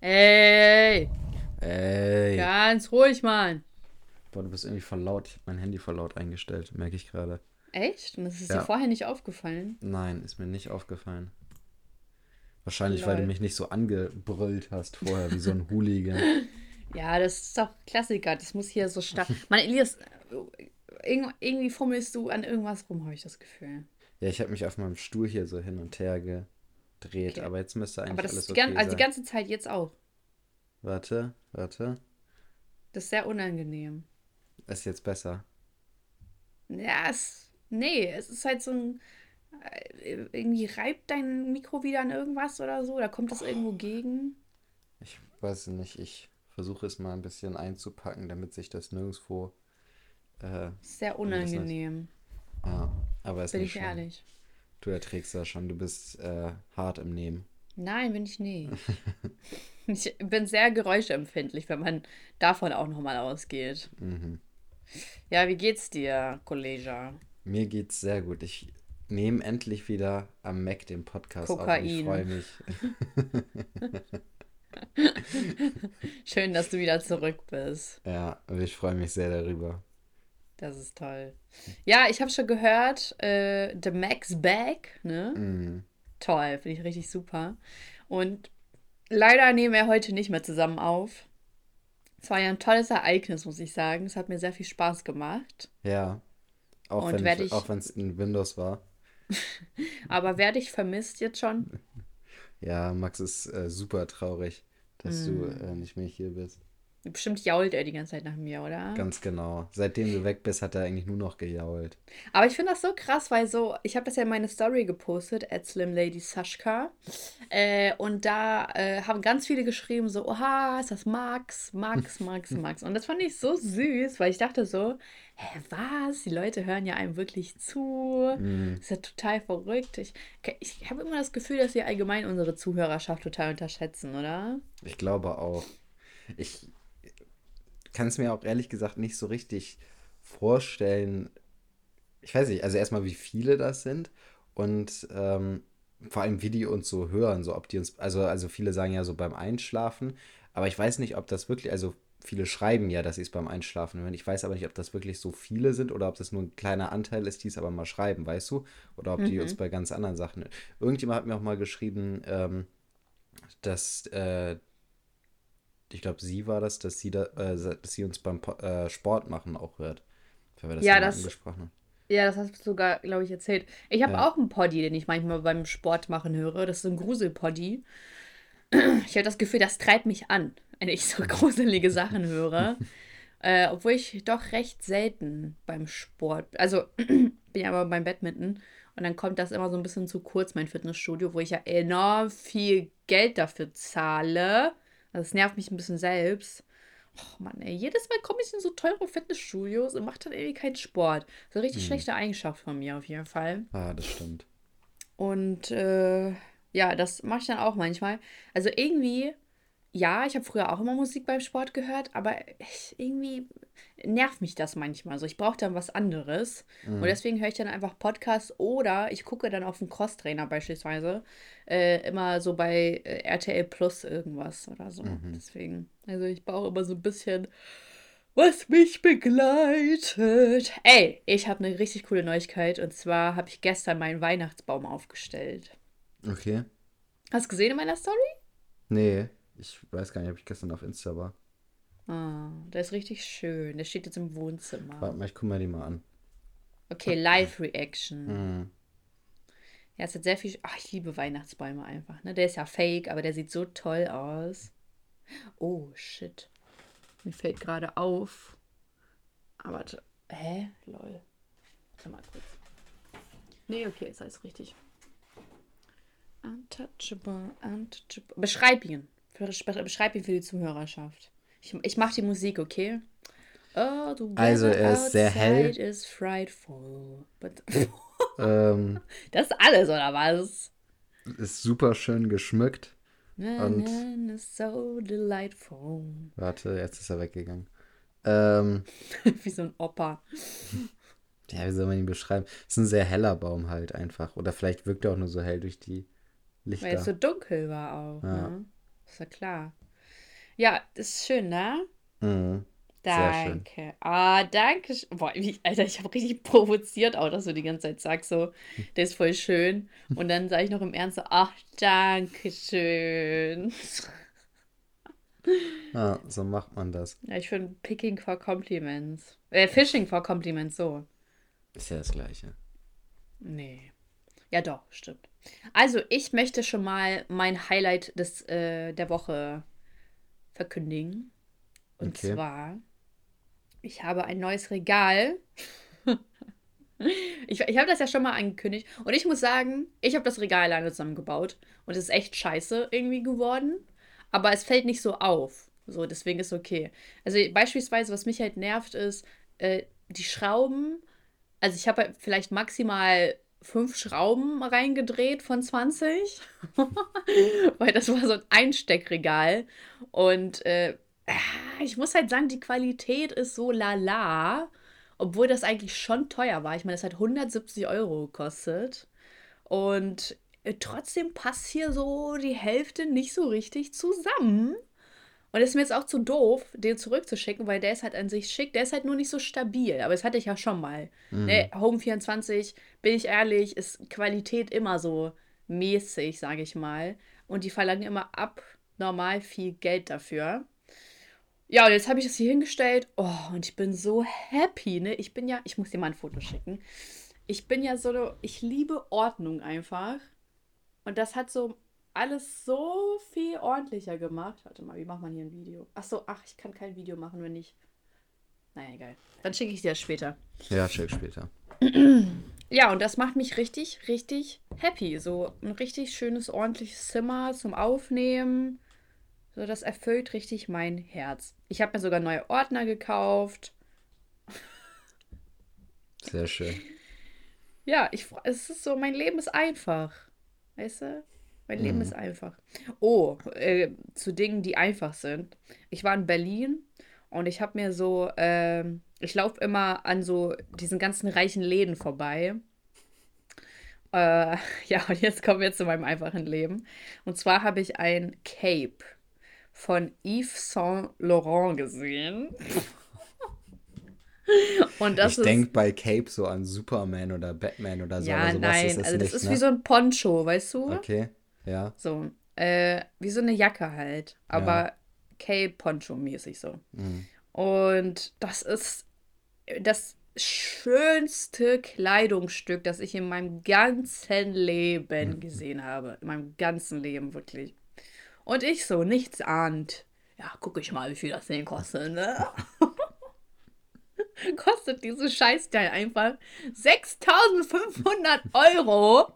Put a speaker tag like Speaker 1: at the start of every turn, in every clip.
Speaker 1: Ey,
Speaker 2: Ey.
Speaker 1: ganz ruhig, Mann.
Speaker 2: Boah, du bist irgendwie voll laut. Ich habe mein Handy voll laut eingestellt, merke ich gerade.
Speaker 1: Echt? Und das ist
Speaker 2: Ja.
Speaker 1: dir vorher nicht aufgefallen?
Speaker 2: Nein, ist mir nicht aufgefallen. Wahrscheinlich, weil du
Speaker 1: Lol.
Speaker 2: mich nicht so angebrüllt hast vorher, wie so ein Hooligan.
Speaker 1: Ja, das ist doch Klassiker. Das muss hier so stark. Mann, Elias, irg irgendwie fummelst du an irgendwas rum, habe ich das Gefühl.
Speaker 2: Ja, ich habe mich auf meinem Stuhl hier so hin und her gedreht,
Speaker 1: Okay.
Speaker 2: aber jetzt müsste eigentlich
Speaker 1: Aber das
Speaker 2: alles
Speaker 1: ist die,
Speaker 2: okay
Speaker 1: gan also die
Speaker 2: sein.
Speaker 1: ganze Zeit jetzt auch.
Speaker 2: Warte, warte.
Speaker 1: Das ist sehr unangenehm.
Speaker 2: Ist jetzt besser.
Speaker 1: Ja, es. Nee, es ist halt so ein. äh, Irgendwie reibt dein Mikro wieder an irgendwas oder so. Da kommt das irgendwo gegen.
Speaker 2: Ich weiß nicht, ich versuche es mal ein bisschen einzupacken, damit sich das nirgendwo. Äh,
Speaker 1: Sehr unangenehm.
Speaker 2: ja, aber ist
Speaker 1: Bin
Speaker 2: nicht
Speaker 1: ich
Speaker 2: schlimm.
Speaker 1: ehrlich.
Speaker 2: Du erträgst das schon, du bist äh, hart im Nehmen.
Speaker 1: Nein, bin ich nicht. Ich bin sehr geräuschempfindlich, wenn man davon auch nochmal ausgeht.
Speaker 2: Mhm.
Speaker 1: Ja, wie geht's dir, Kollege?
Speaker 2: Mir geht's sehr gut. Ich nehme endlich wieder am Mac den Podcast auf und ich
Speaker 1: Kokain.
Speaker 2: freue mich.
Speaker 1: Schön, dass du wieder zurück bist.
Speaker 2: Ja, ich freue mich sehr darüber.
Speaker 1: Das ist toll. Ja, ich habe schon gehört, äh, The Max Back, ne?
Speaker 2: Mhm.
Speaker 1: Toll, finde ich richtig super. Und leider nehmen wir heute nicht mehr zusammen auf. Es war ja ein tolles Ereignis, muss ich sagen. Es hat mir sehr viel Spaß gemacht.
Speaker 2: Ja. Auch
Speaker 1: Und
Speaker 2: wenn es in Windows war.
Speaker 1: Aber werde ich vermisst jetzt schon?
Speaker 2: Ja, Max ist äh, super traurig, dass
Speaker 1: Mm.
Speaker 2: du äh, nicht mehr hier bist.
Speaker 1: Bestimmt jault er die ganze Zeit nach mir, oder?
Speaker 2: Ganz genau. Seitdem du weg bist, hat er eigentlich nur noch gejault.
Speaker 1: Aber ich finde das so krass, weil so, ich habe das ja in meine Story gepostet, at Slim Lady Sashka. Äh, und da äh, haben ganz viele geschrieben, so, oha, ist das Max, Max, Max, Max. Und das fand ich so süß, weil ich dachte so, hä, was? Die Leute hören ja einem wirklich zu. Das ist ja total verrückt. Ich, ich habe immer das Gefühl, dass wir allgemein unsere Zuhörerschaft total unterschätzen, oder?
Speaker 2: Ich glaube auch. Ich kann es mir auch ehrlich gesagt nicht so richtig vorstellen. Ich weiß nicht, also erstmal, wie viele das sind und ähm, vor allem, wie die uns so hören, so ob die uns, also, also viele sagen ja so beim Einschlafen, aber ich weiß nicht, ob das wirklich, also viele schreiben ja, dass sie es beim Einschlafen hören. Ich weiß aber nicht, ob das wirklich so viele sind oder ob das nur ein kleiner Anteil ist, die es aber mal schreiben, weißt du? Oder ob die
Speaker 1: Mhm.
Speaker 2: uns bei ganz anderen Sachen. Irgendjemand hat mir auch mal geschrieben, ähm, dass äh, ich glaube, sie war das, dass sie, da, äh, dass sie uns beim äh, Sport machen auch hört. Weil wir das
Speaker 1: Ja, das-
Speaker 2: angesprochen haben.
Speaker 1: Ja, das hast du sogar, glaube ich, erzählt. Ich habe
Speaker 2: Ja.
Speaker 1: auch einen Poddy, den ich manchmal beim Sport machen höre. Das ist ein Gruselpoddy. Ich habe das Gefühl, das treibt mich an, wenn ich so gruselige Sachen höre. äh, obwohl ich doch recht selten beim Sport, also bin ja aber beim Badminton und dann kommt das immer so ein bisschen zu kurz, mein Fitnessstudio, wo ich ja enorm viel Geld dafür zahle. Also es nervt mich ein bisschen selbst. Oh Mann, ey, jedes Mal komme ich in so teure Fitnessstudios und mache dann irgendwie keinen Sport. Das ist eine richtig schlechte Eigenschaft von mir auf jeden Fall.
Speaker 2: Ah, das stimmt.
Speaker 1: Und äh, ja, das mache ich dann auch manchmal. Also irgendwie, ja, ich habe früher auch immer Musik beim Sport gehört, aber irgendwie nervt mich das manchmal. So, ich brauche dann was anderes. Und deswegen höre ich dann einfach Podcasts oder ich gucke dann auf den Crosstrainer beispielsweise äh, immer so bei äh, RTL Plus irgendwas oder so. Deswegen, also ich brauche immer so ein bisschen was mich begleitet. Ey, ich habe eine richtig coole Neuigkeit und zwar habe ich gestern meinen Weihnachtsbaum aufgestellt.
Speaker 2: Okay.
Speaker 1: Hast du gesehen in meiner Story?
Speaker 2: Nee, ich weiß gar nicht, ob ich gestern auf Insta war.
Speaker 1: Ah, der ist richtig schön. Der steht jetzt im
Speaker 2: Warte
Speaker 1: Wohnzimmer.
Speaker 2: mal, ich guck mal die mal an.
Speaker 1: Okay, Live-Reaction.
Speaker 2: Hm.
Speaker 1: Ja, es hat sehr viel. Ach, ich liebe Weihnachtsbäume einfach. Ne? Der ist ja fake, aber der sieht so toll aus. Oh, shit. Mir fällt gerade auf. Aber warte. Hä? Lol. Warte mal kurz. Nee, okay, ist alles richtig. Untouchable, untouchable. Beschreib ihn. Beschreib ihn für die Zuhörerschaft. Ich, ich mach die Musik, okay? Oh, the
Speaker 2: Also, er ist sehr hell.
Speaker 1: Is frightful, but
Speaker 2: Ähm,
Speaker 1: das ist alles, oder was?
Speaker 2: ist super schön geschmückt. Und-
Speaker 1: so delightful.
Speaker 2: Warte, jetzt ist er weggegangen. Ähm,
Speaker 1: Wie so ein Opa.
Speaker 2: ja, wie soll man ihn beschreiben? Ist ein sehr heller Baum halt einfach. Oder vielleicht wirkt er auch nur so hell durch die
Speaker 1: Weil es
Speaker 2: Lichter.
Speaker 1: so dunkel war auch,
Speaker 2: Ja.
Speaker 1: ne? Ist ja klar. Ja, das ist schön, ne?
Speaker 2: Mhm.
Speaker 1: Danke. Ah, danke. Boah, Alter, ich habe richtig provoziert auch, dass du die ganze Zeit sagst, so, der ist voll schön. Und dann sage ich noch im Ernst so, ach, danke schön.
Speaker 2: Ja, so macht man das.
Speaker 1: Ja, ich finde Picking for Compliments. Äh, Fishing for Compliments, so.
Speaker 2: Ist ja das Gleiche.
Speaker 1: Nee. Ja, doch, stimmt. Also, ich möchte schon mal mein Highlight des, äh, der Woche verkündigen. Und
Speaker 2: Okay.
Speaker 1: zwar, ich habe ein neues Regal. Ich, ich habe das ja schon mal angekündigt. Und ich muss sagen, ich habe das Regal alleine zusammengebaut. Und es ist echt scheiße irgendwie geworden. Aber es fällt nicht so auf. So, deswegen ist okay. Also beispielsweise, was mich halt nervt, ist, äh, die Schrauben. Also ich habe halt vielleicht maximal fünf Schrauben reingedreht von 20. Weil das war so ein Einsteckregal. Und äh, ich muss halt sagen, die Qualität ist so lala. Obwohl das eigentlich schon teuer war. Ich meine, das hat 170 Euro gekostet. Und äh, trotzdem passt hier so die Hälfte nicht so richtig zusammen. Und es ist mir jetzt auch zu doof, den zurückzuschicken, weil der ist halt an sich schick. Der ist halt nur nicht so stabil. Aber das hatte ich ja schon mal. Ne, Home 24, bin ich ehrlich, ist Qualität immer so mäßig, sage ich mal. Und die verlangen immer abnormal viel Geld dafür. Ja, und jetzt habe ich das hier hingestellt. Oh, und ich bin so happy, ne? Ich bin ja, ich muss dir mal ein Foto schicken. Ich bin ja so, ich liebe Ordnung einfach. Und das hat so alles so viel ordentlicher gemacht. Warte mal, wie macht man hier ein Video? Ach so, ach, ich kann kein Video machen, wenn ich. Naja, egal. Dann schicke ich dir das später.
Speaker 2: Ja, schick später.
Speaker 1: Ja, und das macht mich richtig, richtig happy. So ein richtig schönes, ordentliches Zimmer zum Aufnehmen. So, das erfüllt richtig mein Herz. Ich habe mir sogar neue Ordner gekauft.
Speaker 2: Sehr schön.
Speaker 1: Ja, ich, es ist so, mein Leben ist einfach. Weißt du? Mein Leben ist einfach. Oh, äh, zu Dingen, die einfach sind. Ich war in Berlin und ich habe mir so, ähm, ich laufe immer an so diesen ganzen reichen Läden vorbei. Äh, ja, und jetzt kommen wir zu meinem einfachen Leben. Und zwar habe ich ein Cape von Yves Saint Laurent gesehen. Und das
Speaker 2: ich denke bei Cape so an Superman oder Batman oder so,
Speaker 1: Ja, nein,
Speaker 2: ist es
Speaker 1: also das
Speaker 2: nicht,
Speaker 1: ist
Speaker 2: ne?
Speaker 1: wie so ein Poncho, weißt du?
Speaker 2: Okay, ja.
Speaker 1: So, äh, wie so eine Jacke halt, aber Cape-Poncho-mäßig so.
Speaker 2: Mhm.
Speaker 1: Und das ist das schönste Kleidungsstück, das ich in meinem ganzen Leben
Speaker 2: Mhm.
Speaker 1: gesehen habe. In meinem ganzen Leben, wirklich. Und ich so, nichts ahnt. Ja, guck ich mal, wie viel das Ding kostet, ne? kostet dieses Scheißteil einfach 6500 Euro.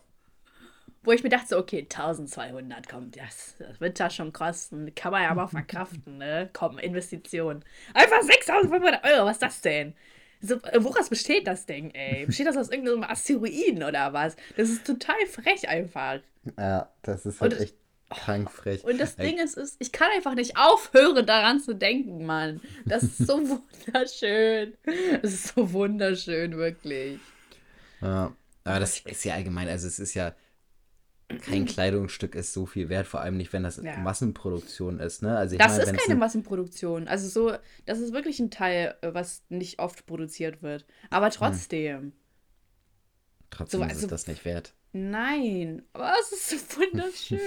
Speaker 1: Wo ich mir dachte, so, okay, 1200 kommt, das, das wird ja schon kosten. Kann man ja aber verkraften, ne? Komm, Investition. Einfach 6500 Euro, was ist das denn? So, äh, woraus besteht das Ding, ey? Besteht das aus irgendeinem Asteroiden oder was? Das ist total frech einfach.
Speaker 2: Ja, das ist halt
Speaker 1: Und-
Speaker 2: echt krank frech.
Speaker 1: Und das
Speaker 2: Ey,
Speaker 1: Ding ist, ist, ich kann einfach nicht aufhören, daran zu denken, Mann. Das ist so wunderschön. Das ist so wunderschön, wirklich.
Speaker 2: Ja, aber das ist ja allgemein, also es ist ja kein Kleidungsstück ist so viel wert, vor allem nicht, wenn das
Speaker 1: Ja.
Speaker 2: Massenproduktion ist, ne? Also ich
Speaker 1: Das
Speaker 2: meine,
Speaker 1: ist keine
Speaker 2: ein-
Speaker 1: Massenproduktion. Also so, das ist wirklich ein Teil, äh, was nicht oft produziert wird. Aber trotzdem.
Speaker 2: trotzdem
Speaker 1: so,
Speaker 2: ist
Speaker 1: also-
Speaker 2: es das nicht wert.
Speaker 1: Nein. Aber es ist so wunderschön.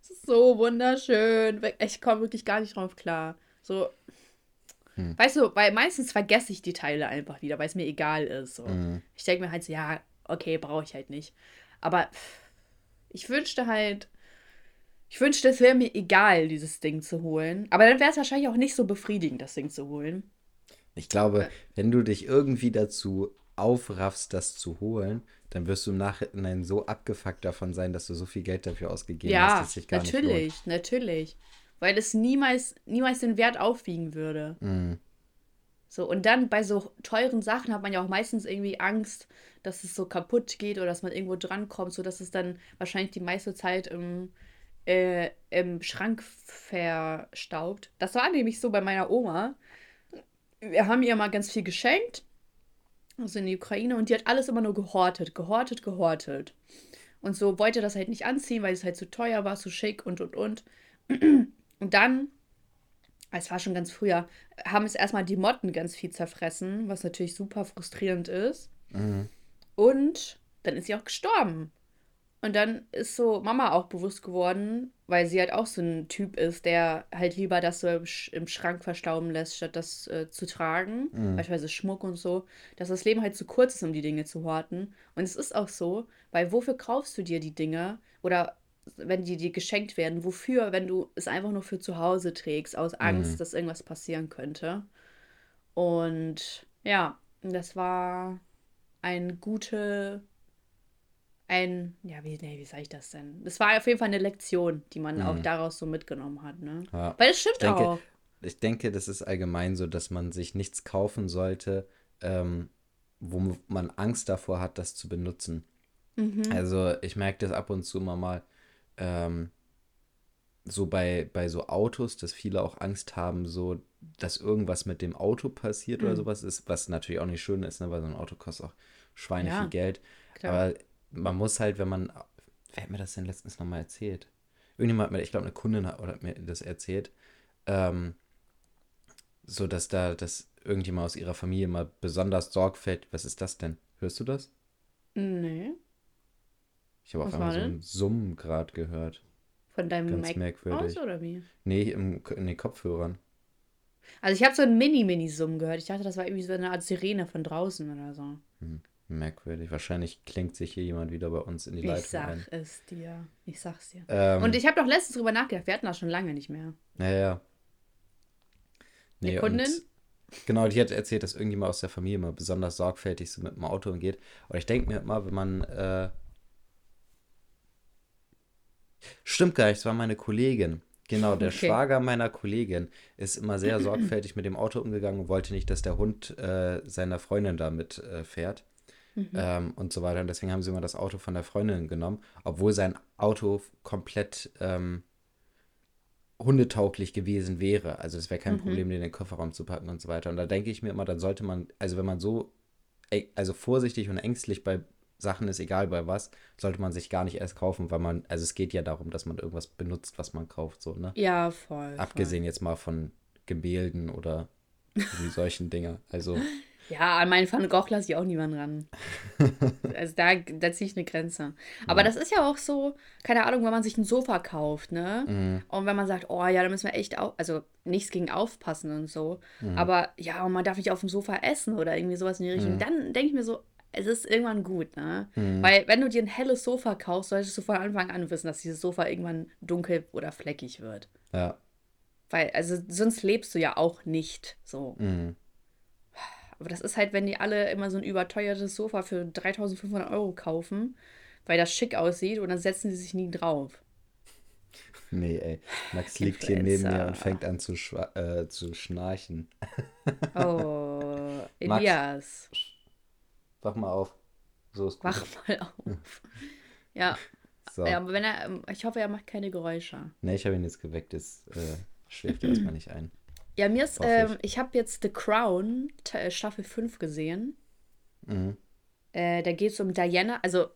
Speaker 1: es ist so wunderschön. Ich komme wirklich gar nicht drauf klar. So.
Speaker 2: Hm.
Speaker 1: Weißt du, weil meistens vergesse ich die Teile einfach wieder, weil es mir egal ist. So.
Speaker 2: Mhm.
Speaker 1: Ich denke mir halt so, ja, okay, brauche ich halt nicht. Aber ich wünschte halt, ich wünschte, es wäre mir egal, dieses Ding zu holen. Aber dann wäre es wahrscheinlich auch nicht so befriedigend, das Ding zu holen.
Speaker 2: Ich glaube, wenn du dich irgendwie dazu aufraffst, das zu holen, dann wirst du im Nachhinein so abgefuckt davon sein, dass du so viel Geld dafür ausgegeben hast,
Speaker 1: ja,
Speaker 2: dass sich gar
Speaker 1: natürlich, natürlich. Weil es niemals, niemals den Wert aufwiegen würde.
Speaker 2: nicht lohnt. Mhm.
Speaker 1: So, und dann bei so teuren Sachen hat man ja auch meistens irgendwie Angst, dass es so kaputt geht oder dass man irgendwo drankommt, sodass es dann wahrscheinlich die meiste Zeit im, äh, im Schrank verstaubt. Das war nämlich so bei meiner Oma. Wir haben ihr mal ganz viel geschenkt, also in die Ukraine, und die hat alles immer nur gehortet, gehortet, gehortet. Und so wollte das halt nicht anziehen, weil es halt zu teuer war, zu schick und und und. Und dann, es war schon ganz früher, haben es erstmal die Motten ganz viel zerfressen, was natürlich super frustrierend ist.
Speaker 2: Mhm.
Speaker 1: Und dann ist sie auch gestorben. Und dann ist so Mama auch bewusst geworden, weil sie halt auch so ein Typ ist, der halt lieber das so im, Sch im Schrank verstauben lässt, statt das äh, zu tragen.
Speaker 2: Mhm.
Speaker 1: Beispielsweise Schmuck und so. Dass das Leben halt zu kurz ist, um die Dinge zu horten. Und es ist auch so, weil wofür kaufst du dir die Dinge? Oder wenn die dir geschenkt werden, wofür, wenn du es einfach nur für zu Hause trägst, aus Angst,
Speaker 2: Mhm.
Speaker 1: dass irgendwas passieren könnte. Und ja, das war ein gute, ein, ja, wie, nee, wie sage ich das denn? Das war auf jeden Fall eine Lektion, die man auch
Speaker 2: Mhm.
Speaker 1: daraus so mitgenommen hat, ne?
Speaker 2: Ja.
Speaker 1: Weil es stimmt
Speaker 2: Ich denke,
Speaker 1: auch.
Speaker 2: ich denke, das ist allgemein so, dass man sich nichts kaufen sollte, ähm, wo man Angst davor hat, das zu benutzen.
Speaker 1: Mhm.
Speaker 2: Also ich merke das ab und zu immer mal ähm, so bei, bei so Autos, dass viele auch Angst haben, so, dass irgendwas mit dem Auto passiert oder
Speaker 1: Mhm.
Speaker 2: sowas ist, was natürlich auch nicht schön ist, ne, weil so ein Auto kostet auch Schweine
Speaker 1: Ja,
Speaker 2: viel Geld.
Speaker 1: klar.
Speaker 2: Aber man muss halt, wenn man, wer hat mir das denn letztens nochmal erzählt? Irgendjemand hat mir, ich glaube, eine Kundin hat, oder hat mir das erzählt, ähm, so dass da, dass irgendjemand aus ihrer Familie mal besonders sorgfältig, was ist das denn? Hörst du das?
Speaker 1: Nee.
Speaker 2: Ich habe auf einmal so ein Summen gerade gehört.
Speaker 1: Von deinem
Speaker 2: Ganz
Speaker 1: Mac
Speaker 2: merkwürdig.
Speaker 1: aus oder wie?
Speaker 2: Nee, im, in den Kopfhörern.
Speaker 1: Also ich habe so ein Mini-Mini-Summen gehört. Ich dachte, das war irgendwie so eine Art Sirene von draußen oder so.
Speaker 2: Hm, merkwürdig. Wahrscheinlich klingt sich hier jemand wieder bei uns in die
Speaker 1: Ich
Speaker 2: Leitung
Speaker 1: sag
Speaker 2: ein.
Speaker 1: es dir. Ich sag's dir.
Speaker 2: Ähm,
Speaker 1: Und ich habe doch letztens drüber nachgedacht. Wir hatten das schon lange nicht mehr.
Speaker 2: Ja, ja.
Speaker 1: Die
Speaker 2: Nee,
Speaker 1: Kundin?
Speaker 2: und genau, die hat erzählt, dass irgendjemand aus der Familie mal besonders sorgfältig so mit dem Auto umgeht. Und ich denke mir immer, wenn man, äh, stimmt gar nicht, es war meine Kollegin. Genau, der
Speaker 1: Okay.
Speaker 2: Schwager meiner Kollegin ist immer sehr sorgfältig mit dem Auto umgegangen und wollte nicht, dass der Hund äh, seiner Freundin damit äh, fährt.
Speaker 1: Mhm.
Speaker 2: Ähm, und so weiter. Und deswegen haben sie immer das Auto von der Freundin genommen, obwohl sein Auto komplett ähm, hundetauglich gewesen wäre. Also es wäre kein
Speaker 1: Mhm.
Speaker 2: Problem, den in den Kofferraum zu packen und so weiter. Und da denke ich mir immer, dann sollte man, also wenn man so, also vorsichtig und ängstlich bei Sachen ist, egal bei was, sollte man sich gar nicht erst kaufen, weil man, also es geht ja darum, dass man irgendwas benutzt, was man kauft, so, ne?
Speaker 1: Ja, voll. voll.
Speaker 2: Abgesehen jetzt mal von Gemälden oder solchen Dinger. Also,
Speaker 1: Ja, an meinen Van Gogh lasse ich auch niemanden ran. Also da, da ziehe ich eine Grenze. Aber das ist ja auch so, keine Ahnung, wenn man sich ein Sofa kauft, ne?
Speaker 2: mhm,
Speaker 1: Und wenn man sagt, oh ja, da müssen wir echt auf, also nichts gegen aufpassen und so.
Speaker 2: mhm,
Speaker 1: Aber ja, und man darf nicht auf dem Sofa essen oder irgendwie sowas in die Richtung.
Speaker 2: Mhm.
Speaker 1: Dann denke ich mir so, es ist irgendwann gut, ne?
Speaker 2: mhm.
Speaker 1: Weil wenn du dir ein helles Sofa kaufst, solltest du von Anfang an wissen, dass dieses Sofa irgendwann dunkel oder fleckig wird.
Speaker 2: ja,
Speaker 1: Weil, also sonst lebst du ja auch nicht so.
Speaker 2: mhm.
Speaker 1: Aber das ist halt, wenn die alle immer so ein überteuertes Sofa für 3500 Euro kaufen, weil das schick aussieht und dann setzen sie sich nie drauf.
Speaker 2: Nee, ey. Max liegt hier neben mir und fängt an zu, äh, zu schnarchen.
Speaker 1: Oh,
Speaker 2: Max. Wach mal auf. So ist gut.
Speaker 1: wach mal auf. Ja,
Speaker 2: So.
Speaker 1: ja, aber wenn er, ich hoffe, er macht keine Geräusche.
Speaker 2: Nee, ich habe ihn jetzt geweckt. Jetzt äh, schläft er erstmal nicht ein.
Speaker 1: Ja, mir ist, ähm, ich habe jetzt The Crown äh, Staffel 5 gesehen.
Speaker 2: Mhm.
Speaker 1: Äh, da geht es um Diana, also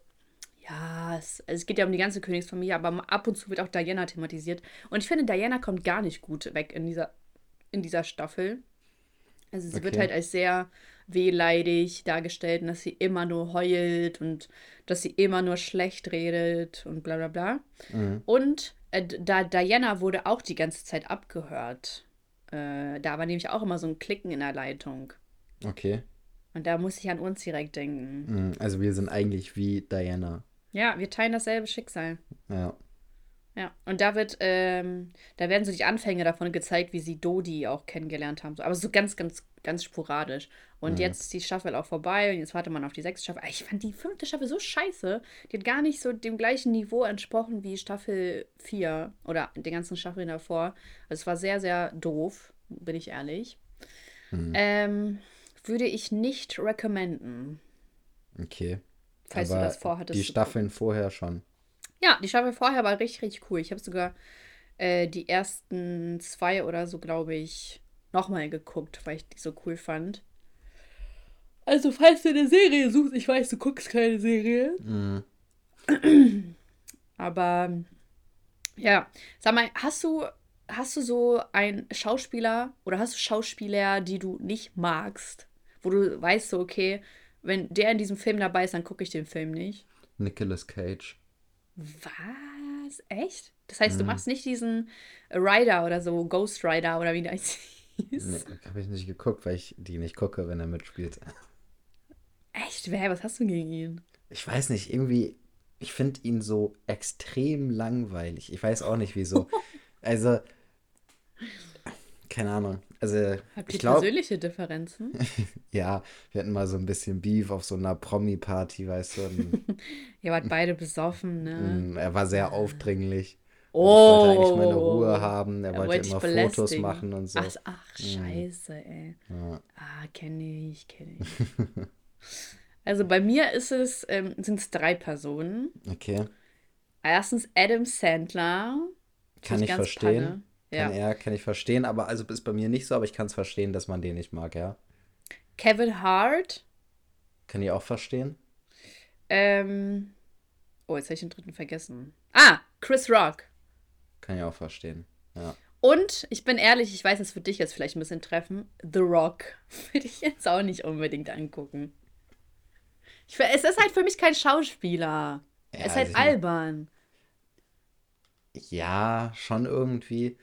Speaker 1: ja, es, also es geht ja um die ganze Königsfamilie, aber ab und zu wird auch Diana thematisiert. Und ich finde, Diana kommt gar nicht gut weg in dieser, in dieser Staffel. Also sie wird
Speaker 2: Okay.
Speaker 1: halt als sehr wehleidig dargestellt und dass sie immer nur heult und dass sie immer nur schlecht redet und bla bla bla.
Speaker 2: Mhm.
Speaker 1: Und äh, da Diana wurde auch die ganze Zeit abgehört. Äh, da war nämlich auch immer so ein Klicken in der Leitung.
Speaker 2: Okay.
Speaker 1: Und da muss ich an uns direkt denken.
Speaker 2: Mhm. Also wir sind eigentlich wie Diana.
Speaker 1: Ja, wir teilen dasselbe Schicksal.
Speaker 2: Ja.
Speaker 1: Ja, und da wird, ähm, da werden so die Anfänge davon gezeigt, wie sie Dodi auch kennengelernt haben. Aber so ganz, ganz, ganz sporadisch. Und
Speaker 2: Mhm.
Speaker 1: jetzt ist die Staffel auch vorbei und jetzt wartet man auf die sechste Staffel. Ich fand die fünfte Staffel so scheiße. Die hat gar nicht so dem gleichen Niveau entsprochen wie Staffel 4 oder den ganzen Staffeln davor. Also es war sehr, sehr doof, bin ich ehrlich.
Speaker 2: Mhm.
Speaker 1: Ähm, würde ich nicht recommenden,
Speaker 2: Okay.
Speaker 1: falls du
Speaker 2: Aber
Speaker 1: das vorhattest.
Speaker 2: Die Staffeln vorher schon.
Speaker 1: Ja, die Staffel vorher war richtig, richtig cool. Ich habe sogar äh, die ersten zwei oder so, glaube ich, nochmal geguckt, weil ich die so cool fand. Also, falls du eine Serie suchst, ich weiß, du guckst keine Serie,
Speaker 2: Mhm.
Speaker 1: aber Ja, sag mal, hast du, hast du so einen Schauspieler oder hast du Schauspieler, die du nicht magst, wo du weißt so, okay, wenn der in diesem Film dabei ist, dann gucke ich den Film nicht?
Speaker 2: Nicolas Cage.
Speaker 1: Was? Echt? Das heißt, du machst nicht diesen Rider oder so, Ghost Rider oder wie das hieß.
Speaker 2: Nee, habe ich nicht geguckt, weil ich die nicht gucke, wenn er mitspielt.
Speaker 1: Echt? Wer? Was hast du gegen ihn?
Speaker 2: Ich weiß nicht, irgendwie, ich finde ihn so extrem langweilig. Ich weiß auch nicht wieso. Also, keine Ahnung. Also,
Speaker 1: Habt ihr persönliche Differenzen?
Speaker 2: ja, wir hatten mal so ein bisschen Beef auf so einer Promi-Party, weißt du.
Speaker 1: Ihr wart beide besoffen, ne?
Speaker 2: mm, er war sehr aufdringlich. Und ich wollte eigentlich meine Ruhe haben. Er
Speaker 1: Er
Speaker 2: wollte immer Fotos machen und so.
Speaker 1: Ach, ach scheiße, ey.
Speaker 2: Ja.
Speaker 1: Ah, kenne ich, kenne ich. also bei mir ist es, ähm, sind es drei Personen.
Speaker 2: Okay,
Speaker 1: Erstens Adam Sandler.
Speaker 2: kann ich verstehen.
Speaker 1: Panne.
Speaker 2: Kann
Speaker 1: Ja.
Speaker 2: er, kann ich verstehen, aber also ist bei mir nicht so, aber ich kann es verstehen, dass man den nicht mag, ja.
Speaker 1: Kevin Hart.
Speaker 2: Kann ich auch verstehen.
Speaker 1: Ähm, oh, jetzt habe ich den dritten vergessen. Ah, Chris Rock.
Speaker 2: Kann ich auch verstehen. Ja.
Speaker 1: Und ich bin ehrlich, ich weiß, das wird dich jetzt vielleicht ein bisschen treffen. The Rock. Würde ich jetzt auch nicht unbedingt angucken. Ich, es ist halt für mich kein Schauspieler.
Speaker 2: Ja,
Speaker 1: es ist
Speaker 2: also
Speaker 1: halt
Speaker 2: mein-
Speaker 1: albern.
Speaker 2: Ja, schon irgendwie.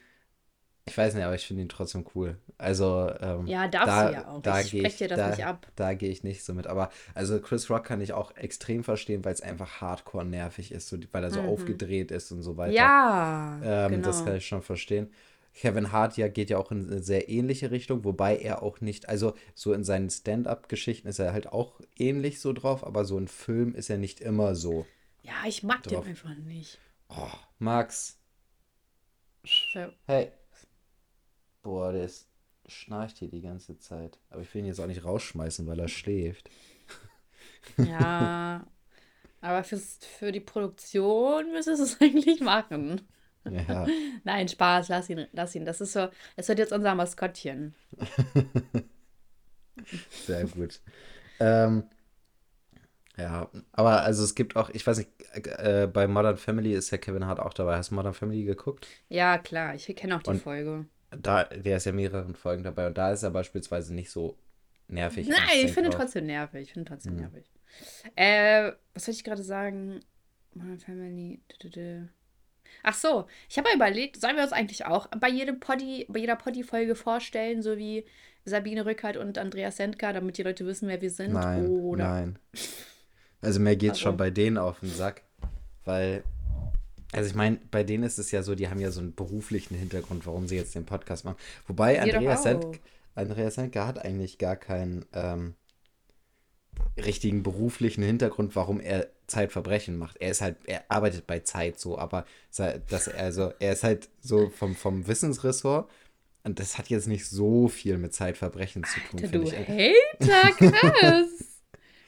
Speaker 2: Ich weiß nicht, aber ich finde ihn trotzdem cool. Also, ähm,
Speaker 1: Ja, darfst
Speaker 2: da,
Speaker 1: du ja auch.
Speaker 2: Da
Speaker 1: Ich
Speaker 2: gehe
Speaker 1: sprech
Speaker 2: ich,
Speaker 1: dir das
Speaker 2: da,
Speaker 1: nicht ab.
Speaker 2: Da gehe ich nicht so mit. Aber also Chris Rock kann ich auch extrem verstehen, weil es einfach hardcore nervig ist, so, weil er so aufgedreht ist und so weiter.
Speaker 1: Mhm. Ja,
Speaker 2: Ähm,
Speaker 1: genau.
Speaker 2: Das kann ich schon verstehen. Kevin Hart ja geht ja auch in eine sehr ähnliche Richtung, wobei er auch nicht, also so in seinen Stand-up-Geschichten ist er halt auch ähnlich so drauf, aber so in Film ist er nicht immer so.
Speaker 1: ja, ich mag den
Speaker 2: drauf.
Speaker 1: einfach nicht.
Speaker 2: Oh, Max, hey. Boah, der ist, schnarcht hier die ganze Zeit. Aber ich will ihn jetzt auch nicht rausschmeißen, weil er schläft.
Speaker 1: Ja, aber fürs, für die Produktion müsstest du es eigentlich machen.
Speaker 2: Ja,
Speaker 1: Nein, Spaß, lass ihn, lass ihn. Das ist so, das wird jetzt unser Maskottchen.
Speaker 2: sehr gut. ähm, ja, aber also es gibt auch, ich weiß nicht, äh, bei Modern Family ist ja Kevin Hart auch dabei. Hast du Modern Family geguckt?
Speaker 1: Ja, klar, ich kenne auch die
Speaker 2: Und-
Speaker 1: Folge.
Speaker 2: Da, der ist ja mehreren Folgen dabei und da ist er beispielsweise nicht so nervig.
Speaker 1: Nein, ich finde trotzdem nervig. Ich finde trotzdem
Speaker 2: Mhm.
Speaker 1: nervig. Äh, was wollte ich gerade sagen? Modern Family. Ach so, ich habe mal überlegt, sollen wir uns eigentlich auch bei jedem Poddy, bei jeder Poddy-Folge vorstellen, so wie Sabine Rückert und Andreas Sendker, damit die Leute wissen, wer wir sind?
Speaker 2: Nein,
Speaker 1: Oder
Speaker 2: nein. Also mir geht's schon
Speaker 1: Warum?
Speaker 2: bei denen auf den Sack, weil, also ich meine, bei denen ist es ja so, die haben ja so einen beruflichen Hintergrund, warum sie jetzt den Podcast machen. Wobei Andreas. Send, Andreas Sendker hat eigentlich gar keinen ähm, richtigen beruflichen Hintergrund, warum er Zeitverbrechen macht. Er ist halt, er arbeitet bei Zeit so, aber dass er also, er ist halt so vom, vom Wissensressort und das hat jetzt nicht so viel mit Zeitverbrechen zu tun, finde
Speaker 1: du
Speaker 2: ich.
Speaker 1: Hater, krass.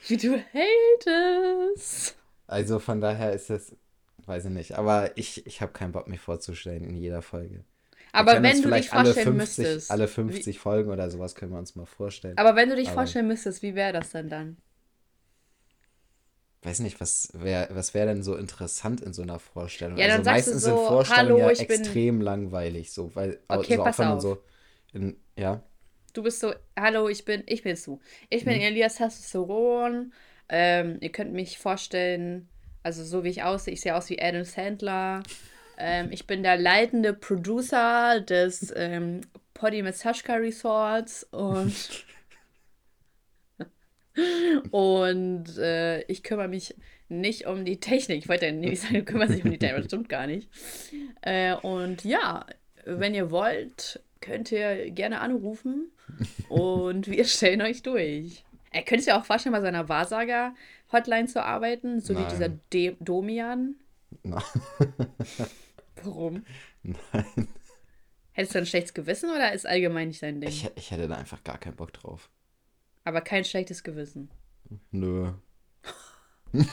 Speaker 1: Wie du hatest.
Speaker 2: Also von daher ist das, weiß ich nicht, aber ich, ich habe keinen Bock, mir vorzustellen in jeder Folge.
Speaker 1: Aber wenn du dich
Speaker 2: vielleicht alle
Speaker 1: vorstellen
Speaker 2: 50,
Speaker 1: müsstest.
Speaker 2: alle
Speaker 1: wie,
Speaker 2: 50 Folgen oder sowas können wir uns mal vorstellen.
Speaker 1: aber wenn du dich
Speaker 2: Aber-
Speaker 1: vorstellen müsstest, wie wäre das denn dann?
Speaker 2: Weiß nicht, was wäre was wär denn so interessant in so einer Vorstellung?
Speaker 1: Ja, dann
Speaker 2: also
Speaker 1: sagst du
Speaker 2: meistens
Speaker 1: so,
Speaker 2: sind Vorstellungen
Speaker 1: "Hallo,
Speaker 2: ja
Speaker 1: ich bin-"
Speaker 2: extrem langweilig, so, weil
Speaker 1: Okay,
Speaker 2: so,
Speaker 1: pass
Speaker 2: auch wenn man
Speaker 1: auf.
Speaker 2: so in, ja,
Speaker 1: Du bist so, hallo, ich bin, ich bin's du. Ich bin
Speaker 2: Mhm.
Speaker 1: Elias Testosteron. Ähm, ihr könnt mich vorstellen, also so wie ich aussehe, ich sehe aus wie Adam Sandler. Ähm, ich bin der leitende Producer des ähm, Poddy Masashka Resorts und und äh, ich kümmere mich nicht um die Technik. Ich wollte ja nicht sagen, du kümmerst dich um die Technik, das stimmt gar nicht. Äh, und ja, wenn ihr wollt, könnt ihr gerne anrufen und wir stellen euch durch. Er könnte sich auch vorstellen, bei seiner Wahrsager-Hotline zu arbeiten, so wie
Speaker 2: Nein.
Speaker 1: dieser De Domian.
Speaker 2: na,
Speaker 1: Warum?
Speaker 2: nein,
Speaker 1: Hättest du ein schlechtes Gewissen oder ist allgemein nicht dein Ding?
Speaker 2: ich, ich hätte da einfach gar keinen Bock drauf.
Speaker 1: Aber kein schlechtes Gewissen.
Speaker 2: Nö.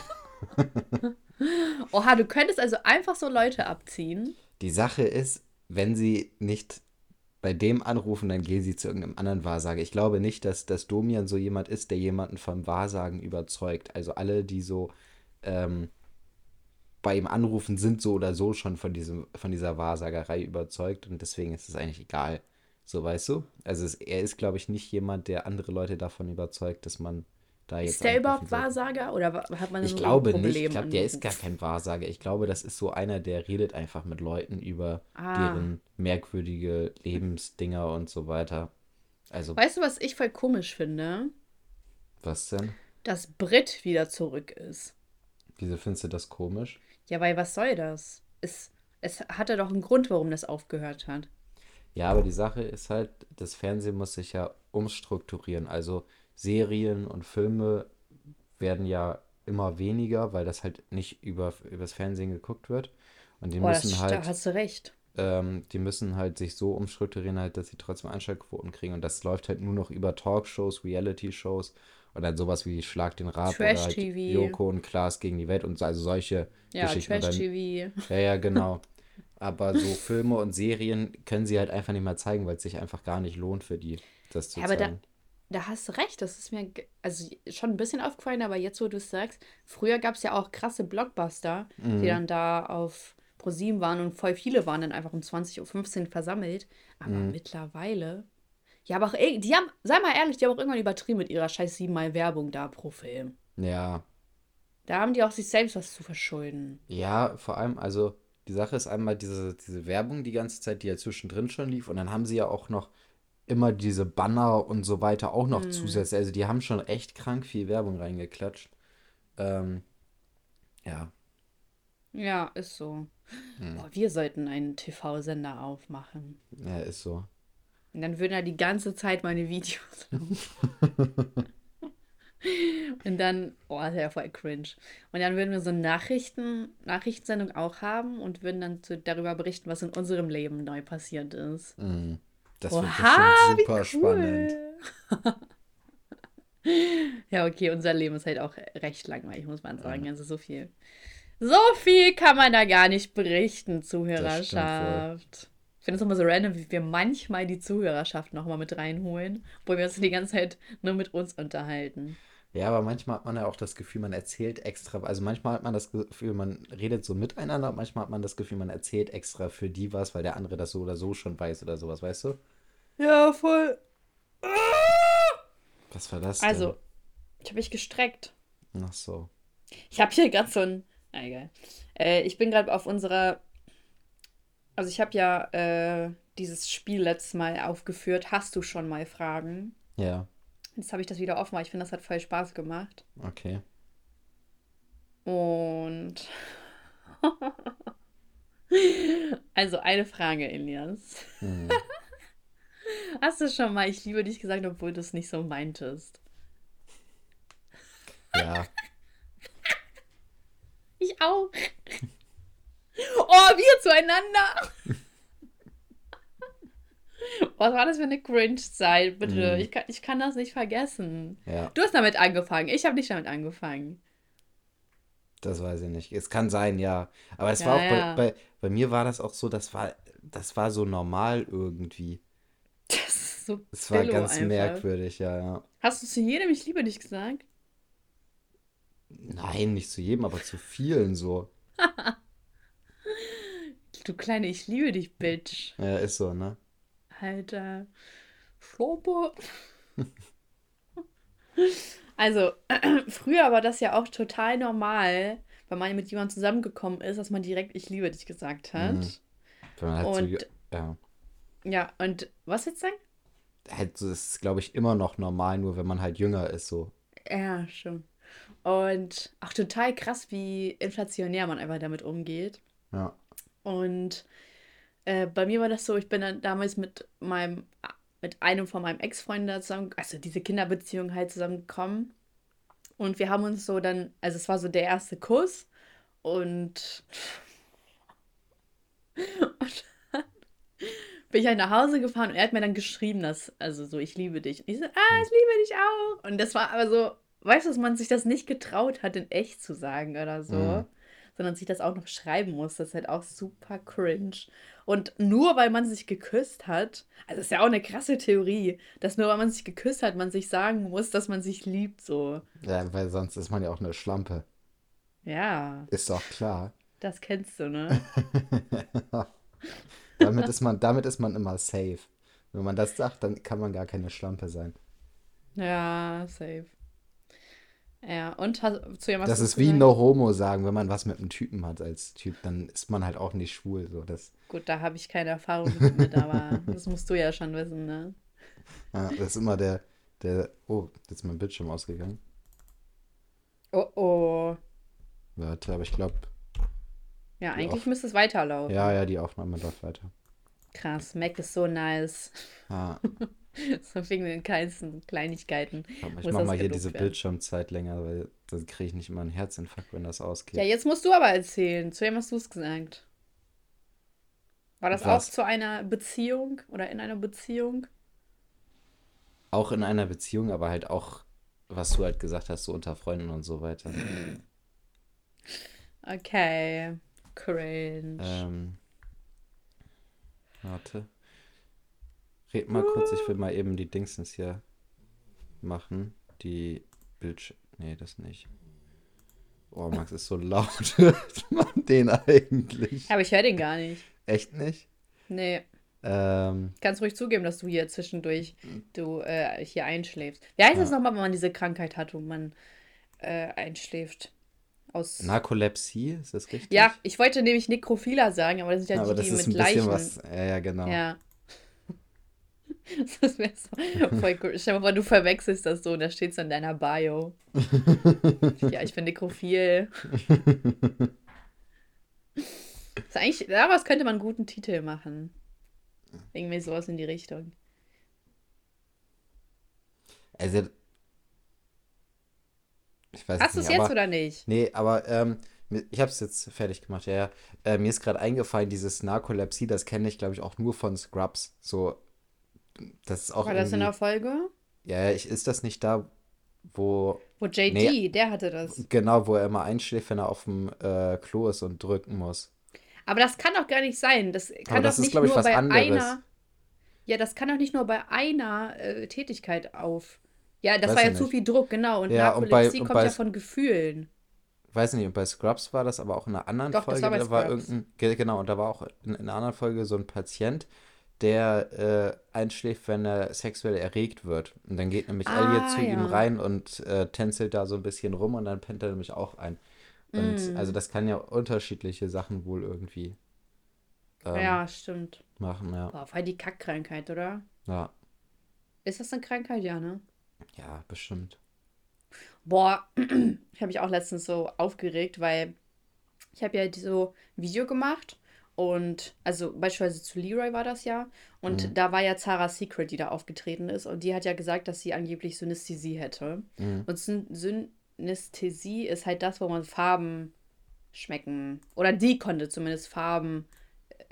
Speaker 1: Oha, du könntest also einfach so Leute abziehen.
Speaker 2: Die Sache ist, wenn sie nicht bei dem anrufen, dann gehen sie zu irgendeinem anderen Wahrsager. Ich glaube nicht, dass, dass Domian so jemand ist, der jemanden vom Wahrsagen überzeugt. Also alle, die so, ähm, bei ihm anrufen, sind so oder so schon von, diesem, von dieser Wahrsagerei überzeugt und deswegen ist es eigentlich egal. So, weißt du? Also es, er ist, glaube ich, nicht jemand, der andere Leute davon überzeugt, dass man da jetzt.
Speaker 1: Ist der überhaupt Wahrsager oder hat man
Speaker 2: Ich glaube
Speaker 1: ein
Speaker 2: nicht.
Speaker 1: Problem
Speaker 2: Ich glaube, der ist gar kein Wahrsager. Ich glaube, das ist so einer, der redet einfach mit Leuten über
Speaker 1: Ah.
Speaker 2: deren merkwürdige Lebensdinger und so weiter. Also,
Speaker 1: Weißt du, was ich voll komisch finde?
Speaker 2: was denn?
Speaker 1: Dass Brit wieder zurück ist.
Speaker 2: Wieso findest du das komisch?
Speaker 1: Ja, weil was soll das? Es, es hatte doch einen Grund, warum das aufgehört hat.
Speaker 2: Ja, aber die Sache ist halt, das Fernsehen muss sich ja umstrukturieren. Also Serien und Filme werden ja immer weniger, weil das halt nicht über übers Fernsehen geguckt wird. Und die
Speaker 1: Boah, das,
Speaker 2: müssen
Speaker 1: da
Speaker 2: halt,
Speaker 1: hast du recht.
Speaker 2: ähm, die müssen halt sich so umstrukturieren, halt, dass sie trotzdem Einschaltquoten kriegen. Und das läuft halt nur noch über Talkshows, Reality-Shows und dann sowas wie Schlag den Rab oder halt. Joko und Klaas gegen die Welt und so, also solche
Speaker 1: Ja,
Speaker 2: Geschichten. Dann-
Speaker 1: Trash-TV.
Speaker 2: ja, ja, genau. Aber so Filme und Serien können sie halt einfach nicht mehr zeigen, weil es sich einfach gar nicht lohnt für die, das zu
Speaker 1: Ja, aber da,
Speaker 2: zeigen.
Speaker 1: Da hast du recht. Das ist mir also schon ein bisschen aufgefallen, aber jetzt, wo du es sagst, früher gab es ja auch krasse Blockbuster,
Speaker 2: Mhm.
Speaker 1: die dann da auf ProSieben waren und voll viele waren dann einfach um 20.15 Uhr versammelt. Aber
Speaker 2: Mhm.
Speaker 1: mittlerweile. Ja, aber auch, irg- die haben, sei mal ehrlich, die haben auch irgendwann übertrieben mit ihrer scheiß siebenmal Werbung da pro Film.
Speaker 2: Ja,
Speaker 1: Da haben die auch sich selbst was zu verschulden.
Speaker 2: ja, vor allem, also die Sache ist einmal diese, diese Werbung die ganze Zeit, die ja zwischendrin schon lief. Und dann haben sie ja auch noch immer diese Banner und so weiter auch noch zusätzlich. Also die haben schon echt krank viel Werbung reingeklatscht. Ähm, ja,
Speaker 1: Ja, ist so.
Speaker 2: Hm.
Speaker 1: Boah, wir sollten einen TV-Sender aufmachen.
Speaker 2: ja, ist so.
Speaker 1: Und dann würden da die ganze Zeit meine Videos. Und dann, oh, das wäre voll cringe. Und dann würden wir so eine Nachrichten, Nachrichtensendung auch haben und würden dann zu, darüber berichten, was in unserem Leben neu passiert ist.
Speaker 2: Mhm. Das wird
Speaker 1: Oha,
Speaker 2: bestimmt super
Speaker 1: wie
Speaker 2: spannend.
Speaker 1: cool. Ja, okay, unser Leben ist halt auch recht langweilig, muss man sagen. Also so viel. So viel kann man da gar nicht berichten, Zuhörerschaft. Ich finde es immer so random, wie wir manchmal die Zuhörerschaft nochmal mit reinholen, wo wir uns die ganze Zeit nur mit uns unterhalten.
Speaker 2: Ja, aber manchmal hat man ja auch das Gefühl, man erzählt extra. Also manchmal hat man das Gefühl, man redet so miteinander, manchmal hat man das Gefühl, man erzählt extra für die was, weil der andere das so oder so schon weiß oder sowas, weißt du?
Speaker 1: Ja, voll.
Speaker 2: Was war das denn?
Speaker 1: Also, ich habe mich gestreckt.
Speaker 2: Ach so.
Speaker 1: Ich habe hier gerade so ein. Na egal. Äh, ich bin gerade auf unserer. Also, ich habe ja äh, dieses Spiel letztes Mal aufgeführt. Hast du schon mal Fragen?
Speaker 2: Ja,
Speaker 1: Jetzt habe ich das wieder offen, weil ich finde, das hat voll Spaß gemacht.
Speaker 2: okay.
Speaker 1: Und. also, eine Frage, Elias.
Speaker 2: Hm.
Speaker 1: Hast du schon mal Ich liebe dich gesagt, obwohl du es nicht so meintest?
Speaker 2: Ja,
Speaker 1: Ich auch. Oh, wir zueinander. Was war das für eine Cringe-Zeit, bitte?
Speaker 2: Mhm.
Speaker 1: Ich, kann, ich kann das nicht vergessen.
Speaker 2: ja,
Speaker 1: Du hast damit angefangen. Ich habe nicht damit angefangen.
Speaker 2: das weiß ich nicht. Es kann sein, ja. Aber es
Speaker 1: Ja,
Speaker 2: war auch
Speaker 1: ja.
Speaker 2: bei, bei, bei mir war das auch so, das war, das war so normal irgendwie.
Speaker 1: Das ist so
Speaker 2: Es war ganz
Speaker 1: einfach.
Speaker 2: merkwürdig, ja, ja.
Speaker 1: Hast du zu jedem Ich liebe dich gesagt?
Speaker 2: Nein, nicht zu jedem, aber zu vielen so.
Speaker 1: Du kleine Ich liebe dich, Bitch.
Speaker 2: Ja, ist so, ne?
Speaker 1: Alter. Schloppe. Also, früher war das ja auch total normal, wenn man mit jemandem zusammengekommen ist, dass man direkt Ich liebe dich gesagt hat.
Speaker 2: Mhm. Halt so,
Speaker 1: Und-
Speaker 2: ja.
Speaker 1: Ja, und was jetzt sagen?
Speaker 2: Halt, so ist glaube ich, immer noch normal, nur wenn man halt jünger ist, so.
Speaker 1: Ja, schon. Und auch total krass, wie inflationär man einfach damit umgeht.
Speaker 2: Ja.
Speaker 1: Und äh, bei mir war das so, ich bin dann damals mit meinem, mit einem von meinem Ex-Freund da zusammen, also diese Kinderbeziehung halt zusammengekommen. Und wir haben uns so dann, also es war so der erste Kuss und, und dann bin ich halt nach Hause gefahren und er hat mir dann geschrieben, dass, also so, ich liebe dich. Und ich so, ah, ich liebe dich auch. Und das war aber so, weißt du, dass man sich das nicht getraut hat, in echt zu sagen oder so
Speaker 2: Mhm.
Speaker 1: Sondern sich das auch noch schreiben muss. Das ist halt auch super cringe. Und nur weil man sich geküsst hat, also ist ja auch eine krasse Theorie, dass nur weil man sich geküsst hat, man sich sagen muss, dass man sich liebt, so.
Speaker 2: Ja, weil sonst ist man ja auch eine Schlampe.
Speaker 1: Ja.
Speaker 2: Ist doch klar.
Speaker 1: Das kennst du, ne?
Speaker 2: damit, ist man, damit ist man immer safe. Wenn man das sagt, dann kann man gar keine Schlampe sein.
Speaker 1: Ja, safe. Ja, und hast, zu hast
Speaker 2: Das ist wie? No Homo sagen, wenn man was mit einem Typen hat als Typ, dann ist man halt auch nicht schwul. So. Das,
Speaker 1: Gut, da habe ich keine Erfahrung mit, aber das musst du ja schon wissen, ne?
Speaker 2: ja, das ist immer der, der. Oh, jetzt ist mein Bildschirm ausgegangen.
Speaker 1: Oh oh.
Speaker 2: Warte, aber ich glaube,
Speaker 1: Ja,
Speaker 2: Ja,
Speaker 1: eigentlich müsste es weiterlaufen.
Speaker 2: ja, ja, die Aufnahme läuft weiter.
Speaker 1: Krass, Mac ist so nice.
Speaker 2: Ah,
Speaker 1: so wegen den kleinsten Kleinigkeiten.
Speaker 2: ich
Speaker 1: Muss
Speaker 2: mach mal hier diese
Speaker 1: werden.
Speaker 2: Bildschirmzeit länger, weil dann kriege ich nicht immer einen Herzinfarkt, wenn das ausgeht.
Speaker 1: Ja, jetzt musst du aber erzählen. Zu wem hast du es gesagt? War das
Speaker 2: Was?
Speaker 1: auch zu einer Beziehung oder in einer Beziehung?
Speaker 2: Auch in einer Beziehung, aber halt auch, was du halt gesagt hast, so unter Freunden und so weiter.
Speaker 1: Okay. Cringe.
Speaker 2: Ähm, warte. Red mal kurz, ich will mal eben die Dingsens hier machen. Die Bildschirm. Nee, das nicht. Oh, Max ist so laut. Hört man den eigentlich?
Speaker 1: Aber ich höre den gar nicht.
Speaker 2: Echt nicht?
Speaker 1: Nee.
Speaker 2: Ähm,
Speaker 1: Kannst ruhig zugeben, dass du hier zwischendurch du äh, hier einschläfst. Wie heißt das
Speaker 2: Ja.
Speaker 1: nochmal, wenn man diese Krankheit hat, wo man äh, einschläft? Aus.
Speaker 2: Narkolepsie, ist das richtig?
Speaker 1: ja, ich wollte nämlich Nekrophiler sagen, aber das sind ja
Speaker 2: aber
Speaker 1: die,
Speaker 2: das
Speaker 1: die
Speaker 2: ist
Speaker 1: mit Leichen.
Speaker 2: was. Ja, ja, genau.
Speaker 1: Ja. Das wäre so voll cool. Stell dir mal vor, du verwechselst das so und da steht so in deiner Bio. ja, ich bin nekrophil. Das ist eigentlich, daraus könnte man einen guten Titel machen. Irgendwie sowas in die Richtung.
Speaker 2: Also, ich weiß
Speaker 1: Hast du es jetzt
Speaker 2: aber,
Speaker 1: oder nicht?
Speaker 2: Nee, aber ähm, ich habe es jetzt fertig gemacht, ja, ja. Äh, mir ist gerade eingefallen, dieses Narkolepsie, das kenne ich, glaube ich, auch nur von Scrubs. So, das ist auch
Speaker 1: War das in der Folge?
Speaker 2: ja, ich, ist das nicht da, wo,
Speaker 1: Wo JD,
Speaker 2: Nee.
Speaker 1: der hatte das.
Speaker 2: genau, wo er immer einschläft, wenn er auf dem äh, Klo ist und drücken muss.
Speaker 1: Aber das kann doch gar nicht sein. Das kann
Speaker 2: Aber das
Speaker 1: doch
Speaker 2: ist,
Speaker 1: nicht
Speaker 2: ich,
Speaker 1: nur
Speaker 2: was
Speaker 1: bei
Speaker 2: anderes.
Speaker 1: einer. Ja, das kann doch nicht nur bei einer äh, Tätigkeit auf. Ja, das
Speaker 2: Weiß
Speaker 1: war ja
Speaker 2: ich
Speaker 1: zu
Speaker 2: nicht.
Speaker 1: viel Druck, genau. Und
Speaker 2: Ja, und bei-
Speaker 1: Narkolepsie
Speaker 2: und
Speaker 1: kommt
Speaker 2: bei-
Speaker 1: ja von Gefühlen.
Speaker 2: Weiß nicht, und bei Scrubs war das aber auch in einer anderen
Speaker 1: Doch, das
Speaker 2: Folge,
Speaker 1: war bei
Speaker 2: da war irgendein, ge- genau, und da war auch in, in einer anderen Folge so ein Patient, der äh, einschläft, wenn er sexuell erregt wird. Und dann geht nämlich
Speaker 1: Ah,
Speaker 2: Elliot zu ihm
Speaker 1: ja.
Speaker 2: rein und äh, tänzelt da so ein bisschen rum und dann pennt er nämlich auch ein. Und
Speaker 1: Mm.
Speaker 2: also das kann ja unterschiedliche Sachen wohl irgendwie ähm,
Speaker 1: ja, stimmt.
Speaker 2: machen, ja.
Speaker 1: Boah, voll die Kackkrankheit, oder?
Speaker 2: Ja,
Speaker 1: Ist das eine Krankheit? Ja, ne?
Speaker 2: ja, bestimmt.
Speaker 1: Boah, ich habe mich auch letztens so aufgeregt, weil ich habe ja so ein Video gemacht und also beispielsweise zu Leroy war das ja und
Speaker 2: Mhm.
Speaker 1: da war ja Zara Secret, die da aufgetreten ist und die hat ja gesagt, dass sie angeblich Synästhesie hätte.
Speaker 2: Mhm.
Speaker 1: Und Syn Synästhesie ist halt das, wo man Farben schmecken oder die konnte zumindest Farben äh,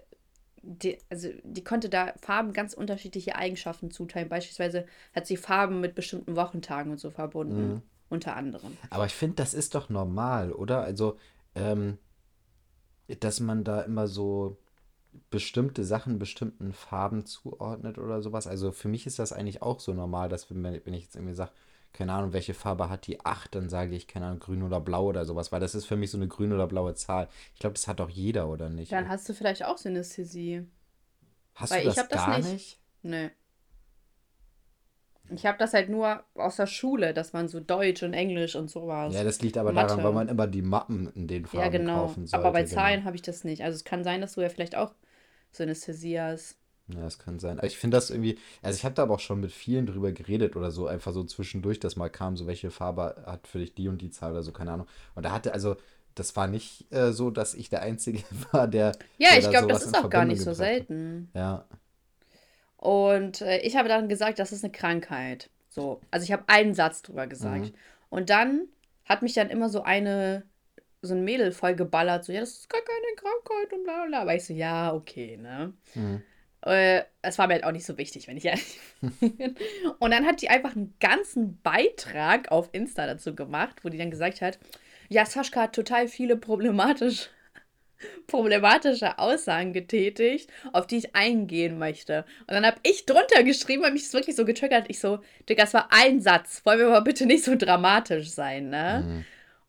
Speaker 1: die, also die konnte da Farben ganz unterschiedliche Eigenschaften zuteilen. Beispielsweise hat sie Farben mit bestimmten Wochentagen und so verbunden,
Speaker 2: Mhm.
Speaker 1: unter anderem.
Speaker 2: Aber ich finde, das ist doch normal, oder? Also, ähm, dass man da immer so bestimmte Sachen bestimmten Farben zuordnet oder sowas. Also für mich ist das eigentlich auch so normal, dass wenn, wenn ich jetzt irgendwie sage, keine Ahnung, welche Farbe hat die 8, dann sage ich, keine Ahnung, grün oder blau oder sowas, weil das ist für mich so eine grüne oder blaue Zahl. Ich glaube, das hat doch jeder, oder nicht?
Speaker 1: Dann hast du vielleicht auch Synästhesie.
Speaker 2: Hast
Speaker 1: weil
Speaker 2: du
Speaker 1: ich
Speaker 2: das
Speaker 1: hab das
Speaker 2: gar
Speaker 1: nicht.
Speaker 2: nicht?
Speaker 1: Nö. Ich habe das halt nur aus der Schule, dass man so Deutsch und Englisch und sowas.
Speaker 2: Ja, das liegt aber
Speaker 1: Mathe.
Speaker 2: daran, weil man immer die Mappen in den Farben
Speaker 1: Ja, genau.
Speaker 2: kaufen sollte.
Speaker 1: Aber bei
Speaker 2: genau.
Speaker 1: Zahlen habe ich das nicht. Also es kann sein, dass du ja vielleicht auch Synästhesie hast.
Speaker 2: Ja, das kann sein. Aber ich finde das irgendwie, also ich habe da aber auch schon mit vielen drüber geredet oder so, einfach so zwischendurch, dass mal kam, so welche Farbe hat für dich die und die Zahl oder so, keine Ahnung. Und da hatte, also, das war nicht äh, so, dass ich der Einzige war, der.
Speaker 1: Ja,
Speaker 2: der
Speaker 1: ich glaube, das ist auch gar nicht so
Speaker 2: gebracht hat.
Speaker 1: selten.
Speaker 2: Ja.
Speaker 1: Und äh, ich habe dann gesagt, das ist eine Krankheit. So, also ich habe einen Satz drüber gesagt.
Speaker 2: Mhm.
Speaker 1: Und dann hat mich dann immer so eine, so ein Mädel voll geballert, so, ja, das ist gar keine Krankheit und bla bla. Aber ich so, ja, okay, ne?
Speaker 2: Mhm.
Speaker 1: Äh, es war mir halt auch nicht so wichtig, wenn ich ehrlich bin. Und dann hat die einfach einen ganzen Beitrag auf Insta dazu gemacht, wo die dann gesagt hat, ja, Sascha hat total viele problematisch, problematische Aussagen getätigt, auf die ich eingehen möchte. Und dann habe ich drunter geschrieben, weil mich das wirklich so getriggert. Ich so, Digga, das war ein Satz. Wollen wir mal bitte nicht so dramatisch sein, ne?
Speaker 2: Mhm.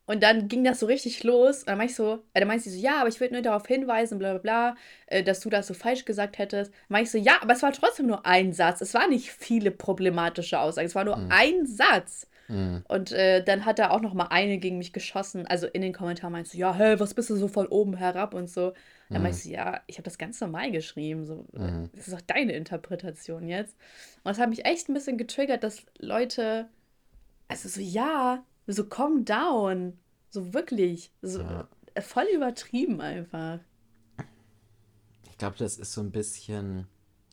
Speaker 1: Und dann ging das so richtig los. Und dann meinte ich so, äh, dann meinte sie so, ja, aber ich würde nur darauf hinweisen, bla bla bla, äh, dass du das so falsch gesagt hättest. Dann meinte ich so, ja, aber es war trotzdem nur ein Satz. Es war nicht viele problematische Aussagen. Es war nur mhm. ein Satz. Mhm. Und äh, dann hat er auch noch mal eine gegen mich geschossen. Also in den Kommentaren meinst du, ja, hä, was bist du so von oben herab und so. Dann mhm. meinte ich, ja, ich habe das ganz normal geschrieben. So, mhm. Das ist doch deine Interpretation jetzt. Und das hat mich echt ein bisschen getriggert, dass Leute, also so, ja, so calm down. So wirklich. So ja. voll übertrieben einfach.
Speaker 2: Ich glaube, das ist so ein bisschen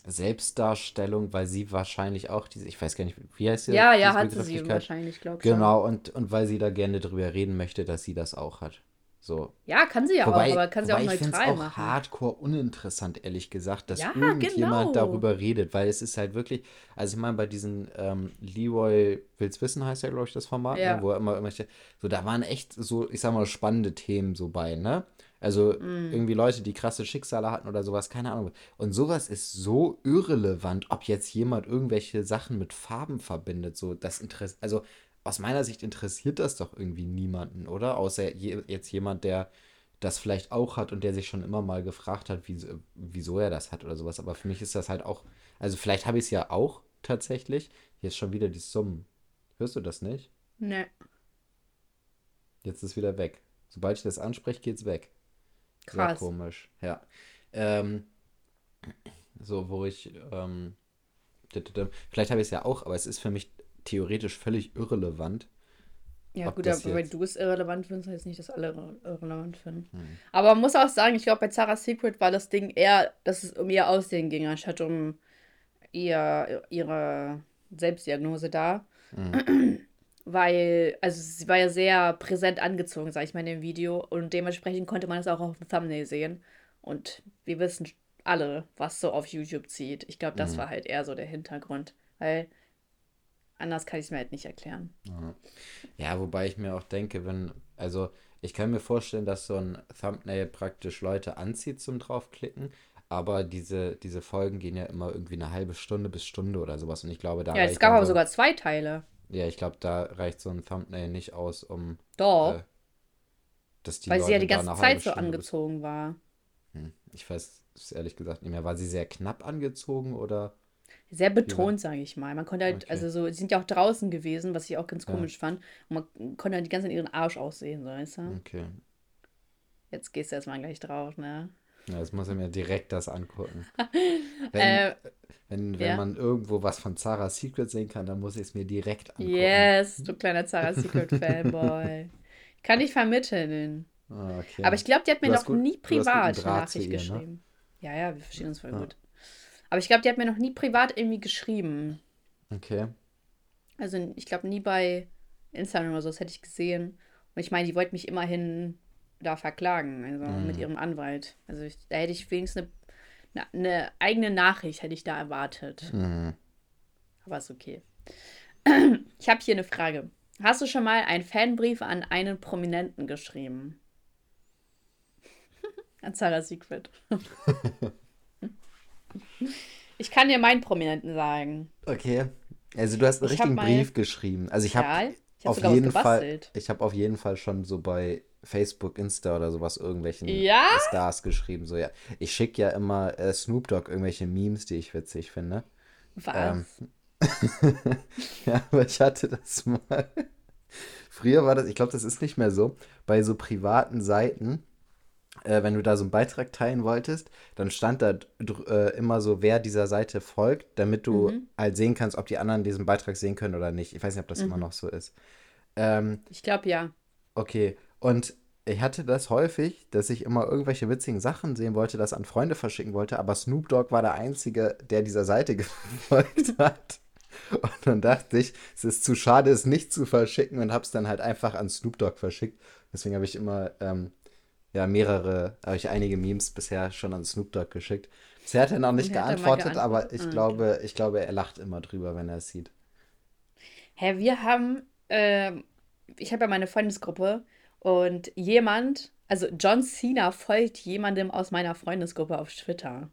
Speaker 2: Selbstdarstellung, weil sie wahrscheinlich auch diese, ich weiß gar nicht, wie heißt sie? Ja, ja, hat sie wahrscheinlich, glaube ich. Genau, und, und weil sie da gerne drüber reden möchte, dass sie das auch hat. So.
Speaker 1: Ja, kann sie ja wobei, auch, aber kann sie auch neutral
Speaker 2: ich auch machen. hardcore uninteressant, ehrlich gesagt, dass ja, irgendjemand genau. darüber redet, weil es ist halt wirklich, also ich meine, bei diesen ähm, Leroy Will's Wissen heißt ja, glaube ich, das Format, ne, ja. ne, wo er immer irgendwelche, so, da waren echt so, ich sag mal, spannende Themen so bei, ne? Also mm. irgendwie Leute, die krasse Schicksale hatten oder sowas, keine Ahnung. Und sowas ist so irrelevant, ob jetzt jemand irgendwelche Sachen mit Farben verbindet, so das Interesse, also aus meiner Sicht interessiert das doch irgendwie niemanden, oder? Außer je, jetzt jemand, der das vielleicht auch hat und der sich schon immer mal gefragt hat, wie, wieso er das hat oder sowas. Aber für mich ist das halt auch, also vielleicht habe ich es ja auch tatsächlich. Hier ist schon wieder die Summen. Hörst du das nicht? Nee. Jetzt ist es wieder weg. Sobald ich das anspreche, geht es weg. Krass. Sehr komisch, ja. Ähm, so, wo ich, ähm, vielleicht habe ich es ja auch, aber es ist für mich theoretisch völlig irrelevant.
Speaker 1: Ja, gut, aber wenn du es irrelevant findest, heißt nicht, dass alle irrelevant finden. Hm. Aber man muss auch sagen, ich glaube, bei Sarah's Secret war das Ding eher, dass es um ihr Aussehen ging, anstatt um ihr, ihre Selbstdiagnose da. Hm. Weil, also sie war ja sehr präsent angezogen, sag ich mal, in dem Video. Und dementsprechend konnte man es auch auf dem Thumbnail sehen. Und wir wissen alle, was so auf YouTube zieht. Ich glaube, das hm. war halt eher so der Hintergrund. Weil Anders kann ich es mir halt nicht erklären.
Speaker 2: Ja, wobei ich mir auch denke, wenn, also ich kann mir vorstellen, dass so ein Thumbnail praktisch Leute anzieht zum draufklicken, aber diese, diese Folgen gehen ja immer irgendwie eine halbe Stunde bis Stunde oder sowas und ich glaube, da
Speaker 1: Ja, es gab aber so, sogar zwei Teile.
Speaker 2: Ja, ich glaube, da reicht so ein Thumbnail nicht aus, um Doch. Äh,
Speaker 1: dass die Weil Leute sie ja die ganze Zeit so angezogen war.
Speaker 2: Hm, ich weiß es ehrlich gesagt nicht mehr. War sie sehr knapp angezogen oder?
Speaker 1: Sehr betont, sage ich mal. Man konnte halt, okay. also so, sie sind ja auch draußen gewesen, was ich auch ganz komisch ja. fand. Und man konnte halt die ganze Zeit ihren Arsch aussehen, so weißt du? Okay. Jetzt gehst du erstmal gleich drauf, ne?
Speaker 2: Ja, jetzt muss er mir direkt das angucken. wenn, äh, wenn, wenn ja. man irgendwo was von Zara Secret sehen kann, dann muss ich es mir direkt
Speaker 1: angucken. Yes, du kleiner Zara Secret Fanboy. Kann ich vermitteln. Ah, okay. Aber ich glaube, die hat mir noch gut, nie privat eine Nachricht ihr, ne? geschrieben. Ne? Ja, ja, wir verstehen uns voll ja. gut. Aber ich glaube, die hat mir noch nie privat irgendwie geschrieben. Okay. Also ich glaube nie bei Instagram oder so, das hätte ich gesehen. Und ich meine, die wollte mich immerhin da verklagen, also mhm. mit ihrem Anwalt. Also ich, da hätte ich wenigstens eine, eine, eigene Nachricht hätte ich da erwartet. Mhm. Aber ist okay. Ich habe hier eine Frage. Hast du schon mal einen Fanbrief an einen Prominenten geschrieben? an Sarah Secret. Ich kann dir meinen Prominenten sagen.
Speaker 2: Okay. Also du hast einen ich richtigen Brief geschrieben. Also ich habe auf jeden Fall, ich habe auf jeden Fall schon so bei Facebook, Insta oder sowas irgendwelchen ja? Stars geschrieben. So ja, ich schicke ja immer äh, Snoop Dogg irgendwelche Memes, die ich witzig finde. Was? Ähm, ja, aber ich hatte das mal. Früher war das, ich glaube, das ist nicht mehr so, bei so privaten Seiten äh, wenn du da so einen Beitrag teilen wolltest, dann stand da äh, immer so, wer dieser Seite folgt, damit du mhm. halt sehen kannst, ob die anderen diesen Beitrag sehen können oder nicht. Ich weiß nicht, ob das mhm. immer noch so ist. Ähm,
Speaker 1: ich glaube ja.
Speaker 2: Okay, und ich hatte das häufig, dass ich immer irgendwelche witzigen Sachen sehen wollte, das an Freunde verschicken wollte, aber Snoop Dogg war der Einzige, der dieser Seite gefolgt hat. Und dann dachte ich, es ist zu schade, es nicht zu verschicken und habe es dann halt einfach an Snoop Dogg verschickt. Deswegen habe ich immer ähm, ja mehrere, habe ich einige Memes bisher schon an Snoop Dogg geschickt. Bisher hat er noch nicht geantwortet, geantwortet, aber ich, okay. glaube, ich glaube, er lacht immer drüber, wenn er es sieht.
Speaker 1: Hä, wir haben, äh, ich habe ja meine Freundesgruppe und jemand, also John Cena folgt jemandem aus meiner Freundesgruppe auf Twitter.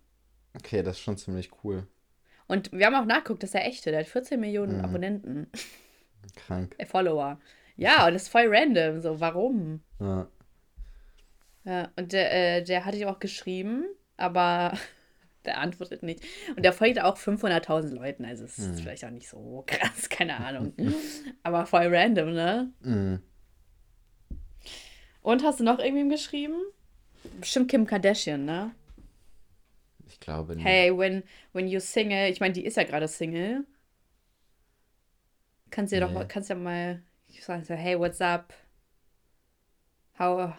Speaker 2: Okay, das ist schon ziemlich cool.
Speaker 1: Und wir haben auch nachgeguckt, dass er echte, der hat 14 Millionen mhm. Abonnenten. Krank. Äh, Follower. Ja, und das ist voll random. So, warum?
Speaker 2: Ja.
Speaker 1: Ja, und der, äh, der hatte ich auch geschrieben, aber der antwortet nicht. Und der folgt auch 500.000 Leuten, also es ist vielleicht auch nicht so krass, keine Ahnung. aber voll random, ne?
Speaker 2: Mhm.
Speaker 1: Und hast du noch irgendwem geschrieben? Bestimmt Kim Kardashian, ne?
Speaker 2: Ich glaube nicht.
Speaker 1: Hey, when, when you single, ich meine, die ist ja gerade Single. Kannst du ja
Speaker 2: Nee.
Speaker 1: doch, kannst ja mal sagen, so, hey, what's up? How,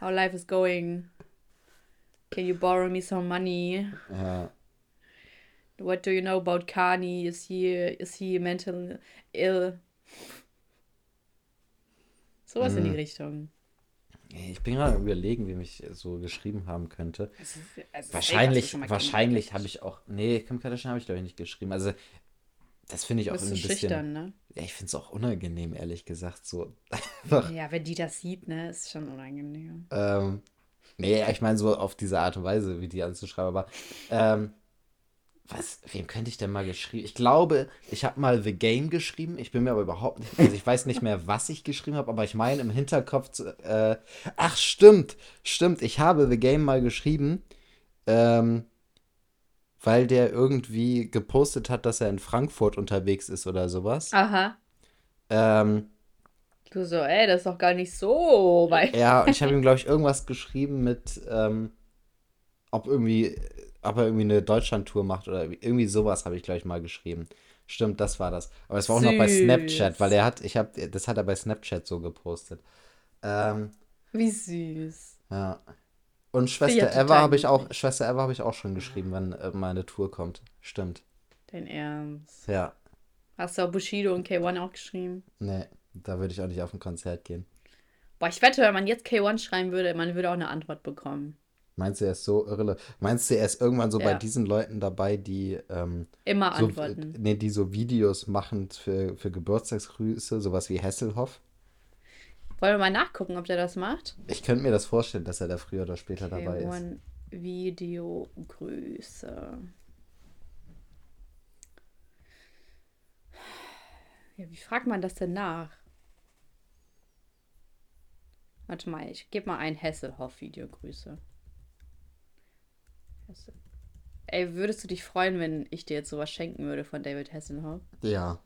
Speaker 1: how life is going? Can you borrow me some money?
Speaker 2: Ja.
Speaker 1: What do you know about Kani? Is he, is he mental ill? Sowas in die
Speaker 2: Mhm.
Speaker 1: Richtung.
Speaker 2: Ich bin gerade überlegen, wie mich so geschrieben haben könnte.
Speaker 1: Also, also
Speaker 2: Wahrscheinlich, wahrscheinlich habe ich auch. Nee, Kim Kardashian habe ich glaube ich nicht geschrieben. Also, das finde ich auch ein bisschen.
Speaker 1: schüchtern, ne?
Speaker 2: Ja, ich finde es auch unangenehm, ehrlich gesagt. So.
Speaker 1: Ja, wenn die das sieht, ne, ist schon unangenehm.
Speaker 2: Ähm, nee, ich meine so auf diese Art und Weise, wie die anzuschreiben. Aber ähm, was, wem könnte ich denn mal geschrieben? Ich glaube, ich habe mal The Game geschrieben. Ich bin mir aber überhaupt nicht, also ich weiß nicht mehr, was ich geschrieben habe, aber ich meine im Hinterkopf, zu, äh, ach stimmt, stimmt, ich habe The Game mal geschrieben, ähm, weil der irgendwie gepostet hat, dass er in Frankfurt unterwegs ist oder sowas.
Speaker 1: Aha.
Speaker 2: Ähm,
Speaker 1: Du so, ey, das ist doch gar nicht so weit.
Speaker 2: Ja, und ich habe ihm, glaube ich, irgendwas geschrieben mit, ähm, ob irgendwie, ob er irgendwie eine Deutschland-Tour macht oder irgendwie sowas habe ich, glaube ich, mal geschrieben. Stimmt, das war das. Aber es war auch noch bei
Speaker 1: Süß.
Speaker 2: Snapchat, weil er hat, ich habe, das hat er bei Snapchat so gepostet. Ähm,
Speaker 1: Wie süß.
Speaker 2: ja. Und
Speaker 1: ich ja
Speaker 2: Schwester Eva habe ich auch. Schwester Eva habe ich auch schon geschrieben, wenn äh, meine Tour kommt. Stimmt.
Speaker 1: Dein Ernst.
Speaker 2: Ja.
Speaker 1: Hast du auch Bushido und K1 auch geschrieben?
Speaker 2: Nee, da würde ich auch nicht auf ein Konzert gehen.
Speaker 1: Boah, ich wette, wenn man jetzt K1 schreiben würde, man würde auch eine Antwort bekommen.
Speaker 2: Meinst du, er ist so irre? Meinst du, er ist irgendwann so bei
Speaker 1: Ja.
Speaker 2: diesen Leuten dabei, die, ähm,
Speaker 1: Immer
Speaker 2: so,
Speaker 1: antworten.
Speaker 2: nee, die so Videos machen für, für Geburtstagsgrüße, sowas wie Hasselhoff.
Speaker 1: Wollen wir mal nachgucken, ob der das macht?
Speaker 2: Ich könnte mir das vorstellen, dass er da früher oder später dabei ist.
Speaker 1: K1 Videogrüße. Ja, wie fragt man das denn nach? Warte mal, ich gebe mal ein Hasselhoff-Videogrüße. Ey, würdest du dich freuen, wenn ich dir jetzt sowas schenken würde von David Hasselhoff?
Speaker 2: Ja.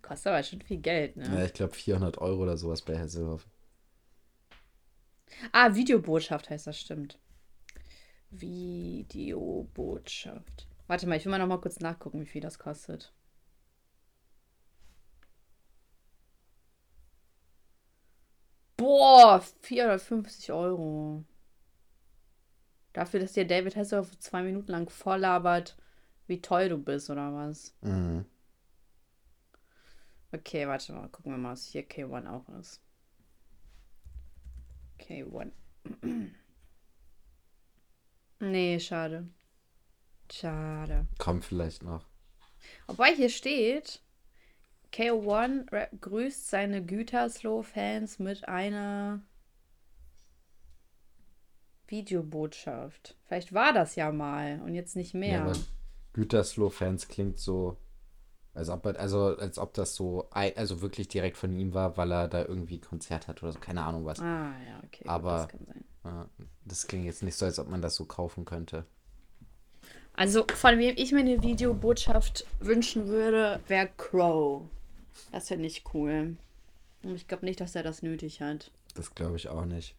Speaker 1: Kostet aber schon viel Geld, ne?
Speaker 2: ja ich glaube 400 Euro oder sowas bei Hasselhoff.
Speaker 1: Ah, Videobotschaft heißt das, stimmt. Videobotschaft. Warte mal, ich will mal noch mal kurz nachgucken, wie viel das kostet. Boah, 450 Euro. Dafür, dass dir David Hasselhoff zwei Minuten lang vorlabert, wie toll du bist, oder was?
Speaker 2: Mhm.
Speaker 1: Okay, warte mal, gucken wir mal, was hier K1 auch ist. K1. nee, schade. Schade.
Speaker 2: Kommt vielleicht noch.
Speaker 1: Wobei hier steht, K1 ra- grüßt seine Gütersloh-Fans mit einer Videobotschaft. Vielleicht war das ja mal und jetzt nicht
Speaker 2: Ja,
Speaker 1: mehr.
Speaker 2: aber Gütersloh-Fans klingt so, als ob, also, als ob das so, also wirklich direkt von ihm war, weil er da irgendwie Konzert hat oder so, keine Ahnung was.
Speaker 1: ah, ja, okay. gut,
Speaker 2: Aber-
Speaker 1: das sein.
Speaker 2: Ja, das klingt jetzt nicht so, als ob man das so kaufen könnte.
Speaker 1: Also, von wem ich mir eine Videobotschaft wünschen würde, wäre Crow. Das finde ich cool. Und ich glaube nicht, dass er das nötig hat.
Speaker 2: Das glaube ich auch nicht.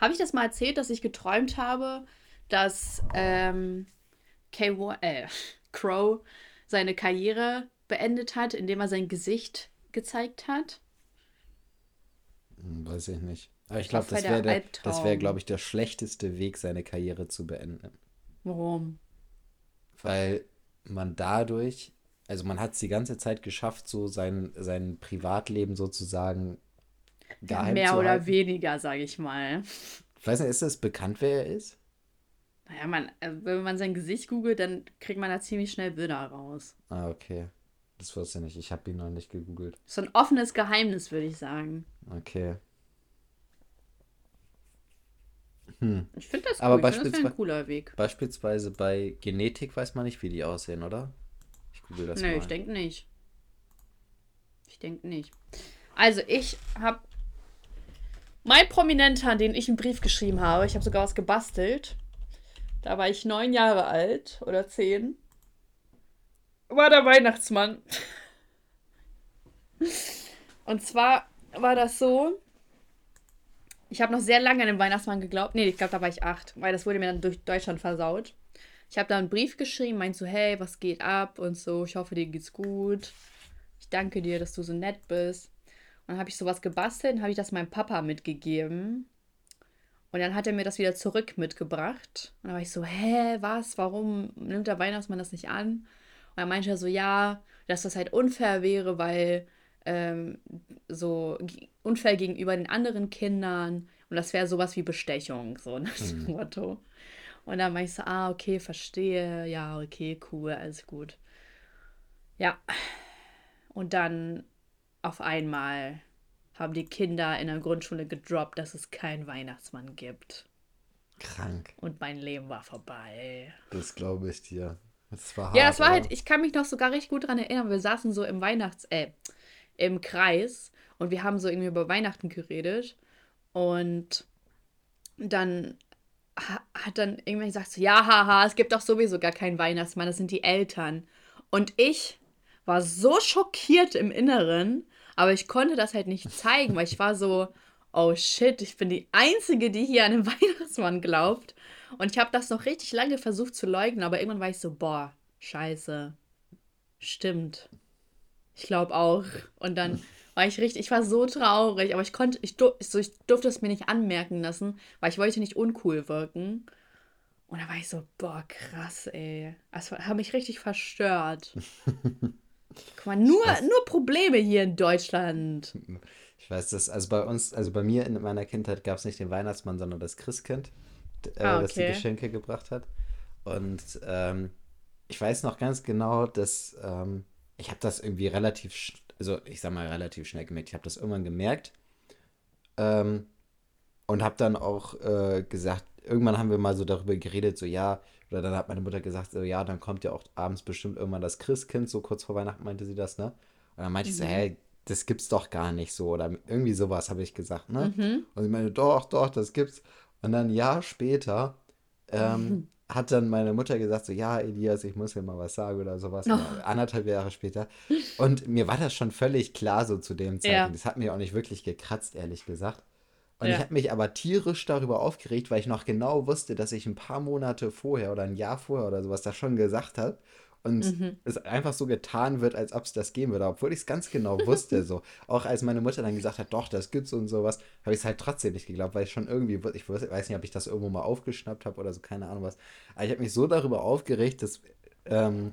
Speaker 1: Habe ich das mal erzählt, dass ich geträumt habe, dass ähm, K1, äh, Crow seine Karriere beendet hat, indem er sein Gesicht gezeigt hat?
Speaker 2: Hm, Weiß ich nicht. Aber ich glaube, das wäre
Speaker 1: der
Speaker 2: das wäre, glaube ich, der schlechteste Weg, seine Karriere zu beenden.
Speaker 1: Warum?
Speaker 2: Weil man dadurch, also man hat es die ganze Zeit geschafft, so sein, sein Privatleben sozusagen geheim
Speaker 1: Mehr
Speaker 2: zu
Speaker 1: oder
Speaker 2: halten.
Speaker 1: weniger, sage ich mal.
Speaker 2: Ich weiß nicht, ist es bekannt, wer er ist?
Speaker 1: Naja, man, äh, wenn man sein Gesicht googelt, dann kriegt man da ziemlich schnell Bilder raus.
Speaker 2: Ah, okay. Das wusste ich nicht. Ich habe ihn noch nicht gegoogelt.
Speaker 1: So ein offenes Geheimnis, würde ich sagen.
Speaker 2: Okay. Hm.
Speaker 1: Ich finde das cool.
Speaker 2: Aber
Speaker 1: ich finde, das ein cooler Weg.
Speaker 2: Beispielsweise bei Genetik weiß man nicht, wie die aussehen, oder? Ich google das
Speaker 1: Nö,
Speaker 2: mal.
Speaker 1: ich denke nicht. denke nicht. Also, ich habe. Mein Prominenter, den ich einen Brief geschrieben habe, ich habe sogar was gebastelt. Da war ich neun Jahre alt oder zehn. War der Weihnachtsmann. Und zwar war das so. Ich habe noch sehr lange an den Weihnachtsmann geglaubt. Nee, ich glaube, da war ich acht, weil das wurde mir dann durch Deutschland versaut. Ich habe da einen Brief geschrieben, meint so, hey, was geht ab und so, ich hoffe, dir geht's gut. Ich danke dir, dass du so nett bist. Und dann habe ich sowas gebastelt und habe ich das meinem Papa mitgegeben. Und dann hat er mir das wieder zurück mitgebracht. Und dann war ich so, hä, was? Warum nimmt der Weihnachtsmann das nicht an? Und dann meinte er so, ja, dass das halt unfair wäre, weil ähm, so unfair gegenüber den anderen Kindern. Und das wäre sowas wie Bestechung, so nach dem mhm. Motto. Und dann war ich so, ah, okay, verstehe. Ja, okay, cool, alles gut. Ja. Und dann auf einmal haben die Kinder in der Grundschule gedroppt, dass es keinen Weihnachtsmann gibt.
Speaker 2: Krank.
Speaker 1: Und mein Leben war vorbei.
Speaker 2: Das glaube ich dir.
Speaker 1: Das war hart, ja, das war halt, ich kann mich noch sogar recht gut daran erinnern. Wir saßen so im Weihnachts-, äh, im Kreis und wir haben so irgendwie über Weihnachten geredet. Und dann hat dann irgendwann gesagt, so, ja, haha, es gibt doch sowieso gar keinen Weihnachtsmann, das sind die Eltern. Und ich war so schockiert im Inneren, aber ich konnte das halt nicht zeigen, weil ich war so, oh shit, ich bin die Einzige, die hier an den Weihnachtsmann glaubt. Und ich habe das noch richtig lange versucht zu leugnen, aber irgendwann war ich so, boah, scheiße. Stimmt. Ich glaube auch. Und dann war ich richtig, ich war so traurig, aber ich konnte, ich, so, ich durfte es mir nicht anmerken lassen, weil ich wollte nicht uncool wirken. Und da war ich so, boah, krass, ey. Das hat mich richtig verstört. Guck mal, nur, nur Probleme hier in Deutschland.
Speaker 2: Ich weiß das, also bei uns, also bei mir in meiner Kindheit gab es nicht den Weihnachtsmann, sondern das Christkind, äh, ah, okay. das die Geschenke gebracht hat. Und ähm, ich weiß noch ganz genau, dass ähm, ich habe das irgendwie relativ also ich sag mal relativ schnell gemerkt. Ich habe das irgendwann gemerkt ähm, und habe dann auch äh, gesagt, irgendwann haben wir mal so darüber geredet, so ja, oder dann hat meine Mutter gesagt, so ja, dann kommt ja auch abends bestimmt irgendwann das Christkind, so kurz vor Weihnachten meinte sie das, ne? Und dann meinte mhm. ich so, mhm. hey, das gibt's doch gar nicht so oder irgendwie sowas habe ich gesagt, ne? Mhm. Und sie meinte, doch, doch, das gibt's. Und dann ein Jahr später ähm, mhm hat dann meine Mutter gesagt, so, ja, Elias, ich muss dir mal was sagen oder sowas, oh. anderthalb Jahre später. Und mir war das schon völlig klar so zu dem Zeitpunkt. Ja. Das hat mir auch nicht wirklich gekratzt, ehrlich gesagt. Und ja. ich habe mich aber tierisch darüber aufgeregt, weil ich noch genau wusste, dass ich ein paar Monate vorher oder ein Jahr vorher oder sowas das schon gesagt habe und mhm. es einfach so getan wird, als ob es das geben würde, obwohl ich es ganz genau wusste. so. Auch als meine Mutter dann gesagt hat, doch, das gibt's und sowas, habe ich es halt trotzdem nicht geglaubt, weil ich schon irgendwie, ich weiß nicht, ob ich das irgendwo mal aufgeschnappt habe oder so, keine Ahnung was. Aber ich habe mich so darüber aufgeregt, dass, ähm,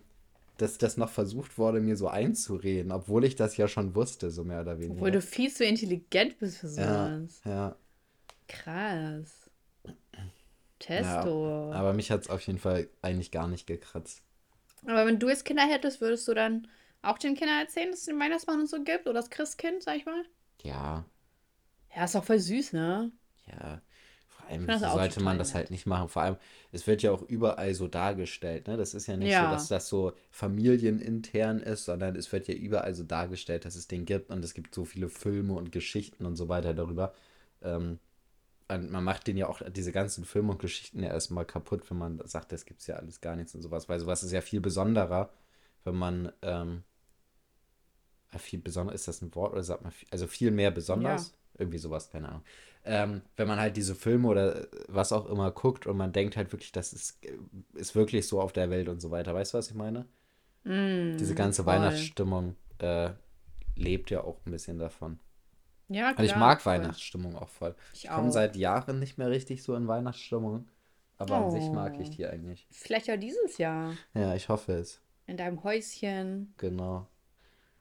Speaker 2: dass das noch versucht wurde, mir so einzureden, obwohl ich das ja schon wusste, so mehr oder weniger.
Speaker 1: Obwohl du viel zu intelligent bist für sowas.
Speaker 2: Ja. ja.
Speaker 1: Krass. Testo.
Speaker 2: Ja, aber mich hat es auf jeden Fall eigentlich gar nicht gekratzt.
Speaker 1: Aber wenn du jetzt Kinder hättest, würdest du dann auch den Kindern erzählen, dass es den Weihnachtsmann und so gibt? Oder das Christkind, sag ich mal?
Speaker 2: Ja.
Speaker 1: Ja, ist doch voll süß, ne?
Speaker 2: Ja. Vor allem sollte man das halt nicht machen. Vor allem, es wird ja auch überall so dargestellt, ne? Das ist ja nicht ja. so, dass das so familienintern ist, sondern es wird ja überall so dargestellt, dass es den gibt und es gibt so viele Filme und Geschichten und so weiter darüber. Ähm, man macht den ja auch diese ganzen Filme und Geschichten ja erstmal kaputt, wenn man sagt, das gibt es ja alles gar nichts und sowas, weil sowas ist ja viel besonderer, wenn man, ähm, viel besonder, ist das ein Wort oder sagt man, viel, also viel mehr besonders? Ja. Irgendwie sowas, keine Ahnung. Ähm, wenn man halt diese Filme oder was auch immer guckt und man denkt halt wirklich, das ist, ist wirklich so auf der Welt und so weiter. Weißt du, was ich meine? Mm, diese ganze voll. Weihnachtsstimmung äh, lebt ja auch ein bisschen davon. Ja, klar. Und ich mag voll. Weihnachtsstimmung auch voll. Ich, ich komme seit Jahren nicht mehr richtig so in Weihnachtsstimmung. Aber oh. an sich mag ich oh. die eigentlich.
Speaker 1: Vielleicht auch dieses Jahr.
Speaker 2: Ja, ich hoffe es.
Speaker 1: In deinem Häuschen.
Speaker 2: Genau.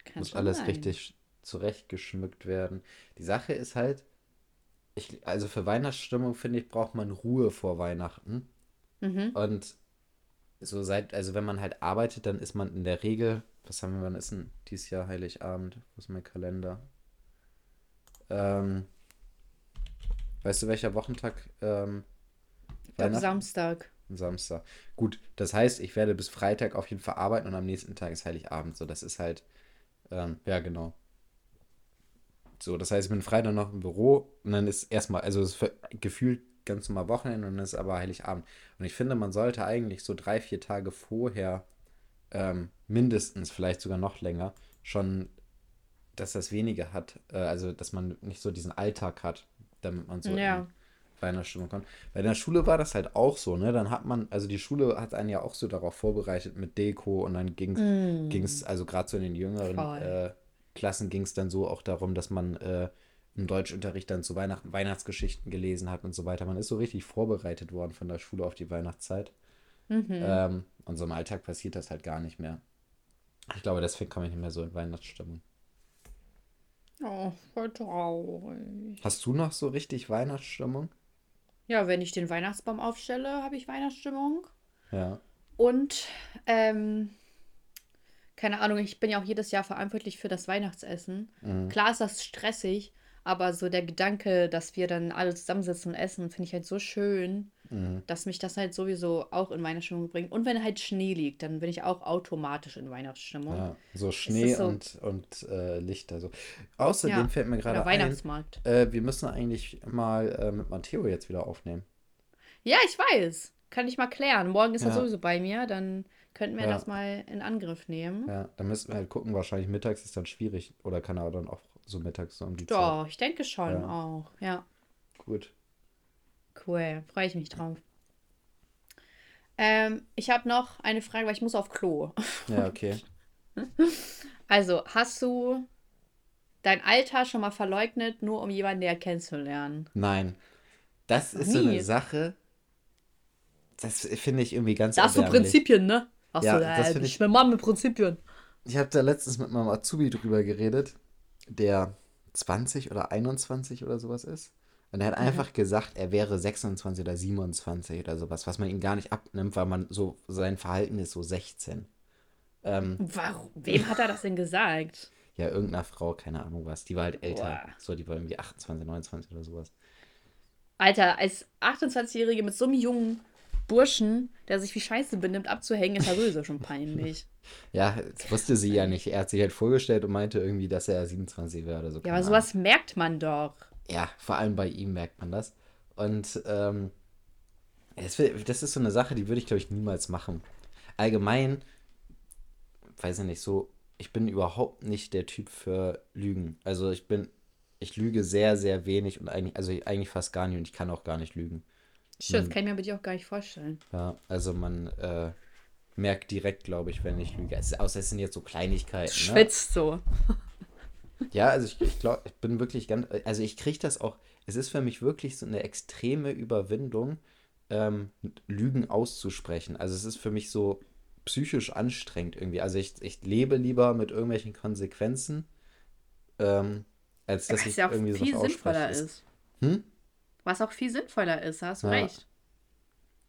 Speaker 2: Kann Muss alles sein. richtig zurechtgeschmückt werden. Die Sache ist halt, ich, also für Weihnachtsstimmung finde ich, braucht man Ruhe vor Weihnachten. Mhm. Und so seit, also wenn man halt arbeitet, dann ist man in der Regel, was haben wir, wann ist denn dieses Jahr Heiligabend? Wo ist mein Kalender? Ähm, weißt du, welcher Wochentag? Ähm,
Speaker 1: ich glaube Samstag.
Speaker 2: Samstag. Gut, das heißt, ich werde bis Freitag auf jeden Fall arbeiten und am nächsten Tag ist Heiligabend. So, das ist halt, ähm, ja, genau. So, das heißt, ich bin Freitag noch im Büro und dann ist erstmal, also es ist gefühlt ganz normal Wochenende und dann ist aber Heiligabend. Und ich finde, man sollte eigentlich so drei, vier Tage vorher ähm, mindestens, vielleicht sogar noch länger, schon, dass das weniger hat. Äh, also, dass man nicht so diesen Alltag hat, damit man so
Speaker 1: Ja.
Speaker 2: in Weihnachtsstimmung kommt. Bei der Schule war das halt auch so, ne? Dann hat man, also die Schule hat einen ja auch so darauf vorbereitet mit Deko und dann ging
Speaker 1: Mm.
Speaker 2: es, also gerade so in den jüngeren äh, Klassen ging es dann so auch darum, dass man äh, im Deutschunterricht dann zu Weihnachten Weihnachtsgeschichten gelesen hat und so weiter. Man ist so richtig vorbereitet worden von der Schule auf die Weihnachtszeit.
Speaker 1: Mhm.
Speaker 2: Ähm, und so im Alltag passiert das halt gar nicht mehr. Ich glaube, deswegen komme ich nicht mehr so in Weihnachtsstimmung.
Speaker 1: Oh, voll traurig.
Speaker 2: Hast du noch so richtig Weihnachtsstimmung?
Speaker 1: Ja, wenn ich den Weihnachtsbaum aufstelle, habe ich Weihnachtsstimmung.
Speaker 2: Ja.
Speaker 1: Und, ähm, keine Ahnung, ich bin ja auch jedes Jahr verantwortlich für das Weihnachtsessen.
Speaker 2: Mhm.
Speaker 1: Klar ist das stressig, aber so der Gedanke, dass wir dann alle zusammensitzen und essen, finde ich halt so schön,
Speaker 2: Mhm.
Speaker 1: dass mich das halt sowieso auch in Weihnachtsstimmung bringt. Und wenn halt Schnee liegt, dann bin ich auch automatisch in Weihnachtsstimmung.
Speaker 2: Ja, so Schnee
Speaker 1: so-
Speaker 2: und, und äh, Lichter. So. Außerdem
Speaker 1: Ja,
Speaker 2: fällt mir gerade ein,
Speaker 1: Weihnachtsmarkt.
Speaker 2: äh, wir müssen eigentlich mal äh, mit Matteo jetzt wieder aufnehmen.
Speaker 1: Ja, ich weiß. Kann ich mal klären. Morgen ist er
Speaker 2: Ja.
Speaker 1: sowieso bei mir, dann könnten wir
Speaker 2: Ja.
Speaker 1: das mal in Angriff nehmen.
Speaker 2: Ja, dann müssen wir halt gucken, wahrscheinlich mittags ist dann schwierig. Oder kann er dann auch so mittags so um die Zeit.
Speaker 1: Doch, ich denke schon
Speaker 2: Ja.
Speaker 1: auch. Ja,
Speaker 2: Gut.
Speaker 1: Cool. Freue ich mich drauf. Ähm, ich habe noch eine Frage, weil ich muss auf Klo.
Speaker 2: Ja, okay.
Speaker 1: Also, hast du dein Alter schon mal verleugnet, nur um jemanden näher kennenzulernen?
Speaker 2: Nein. Das ist so
Speaker 1: Nie.
Speaker 2: eine Sache, das finde ich irgendwie ganz
Speaker 1: Da hast du. Prinzipien, ne? Hast
Speaker 2: Ja,
Speaker 1: du,
Speaker 2: das
Speaker 1: äh,
Speaker 2: find
Speaker 1: ich
Speaker 2: ich-
Speaker 1: bin Mann mit Prinzipien.
Speaker 2: Ich habe da letztens mit meinem Azubi drüber geredet, der 20 oder 21 oder sowas ist. Und er hat einfach gesagt, er wäre 26 oder 27 oder sowas, was man ihm gar nicht abnimmt, weil man so, sein Verhalten ist so 16. Ähm,
Speaker 1: Warum? Wem hat er das denn gesagt?
Speaker 2: ja, irgendeiner Frau, keine Ahnung was, die war halt älter.
Speaker 1: Boah.
Speaker 2: So, die war irgendwie 28, 29 oder sowas.
Speaker 1: Alter, als 28-Jährige mit so einem jungen Burschen, der sich wie Scheiße benimmt, abzuhängen, ist ja sowieso schon peinlich.
Speaker 2: Ja, das wusste sie ja nicht. Er hat sich halt vorgestellt und meinte irgendwie, dass er 27 wäre oder so.
Speaker 1: Ja, aber sowas merkt man doch.
Speaker 2: Ja, vor allem bei ihm merkt man das. Und ähm, das, das ist so eine Sache, die würde ich, glaube ich, niemals machen. Allgemein, weiß ich nicht, so, ich bin überhaupt nicht der Typ für Lügen. Also ich bin, ich lüge sehr, sehr wenig und eigentlich, also eigentlich fast gar nicht und ich kann auch gar nicht lügen.
Speaker 1: Stimmt, das kann ich mir bei dir auch gar nicht vorstellen.
Speaker 2: Ja, also man äh, merkt direkt, glaube ich, wenn ich lüge. Es, außer es sind jetzt so Kleinigkeiten.
Speaker 1: Du
Speaker 2: Ne?
Speaker 1: schwitzt so.
Speaker 2: Ja, also ich, ich glaube, ich bin wirklich ganz, also ich kriege das auch, es ist für mich wirklich so eine extreme Überwindung, ähm, Lügen auszusprechen. Also es ist für mich so psychisch anstrengend irgendwie. Also ich, ich lebe lieber mit irgendwelchen Konsequenzen, ähm, als dass
Speaker 1: Was
Speaker 2: ich
Speaker 1: ja auch
Speaker 2: irgendwie
Speaker 1: viel sinnvoller
Speaker 2: ausspreche.
Speaker 1: ist.
Speaker 2: Hm?
Speaker 1: Was auch viel sinnvoller ist, hast du
Speaker 2: Ja.
Speaker 1: recht.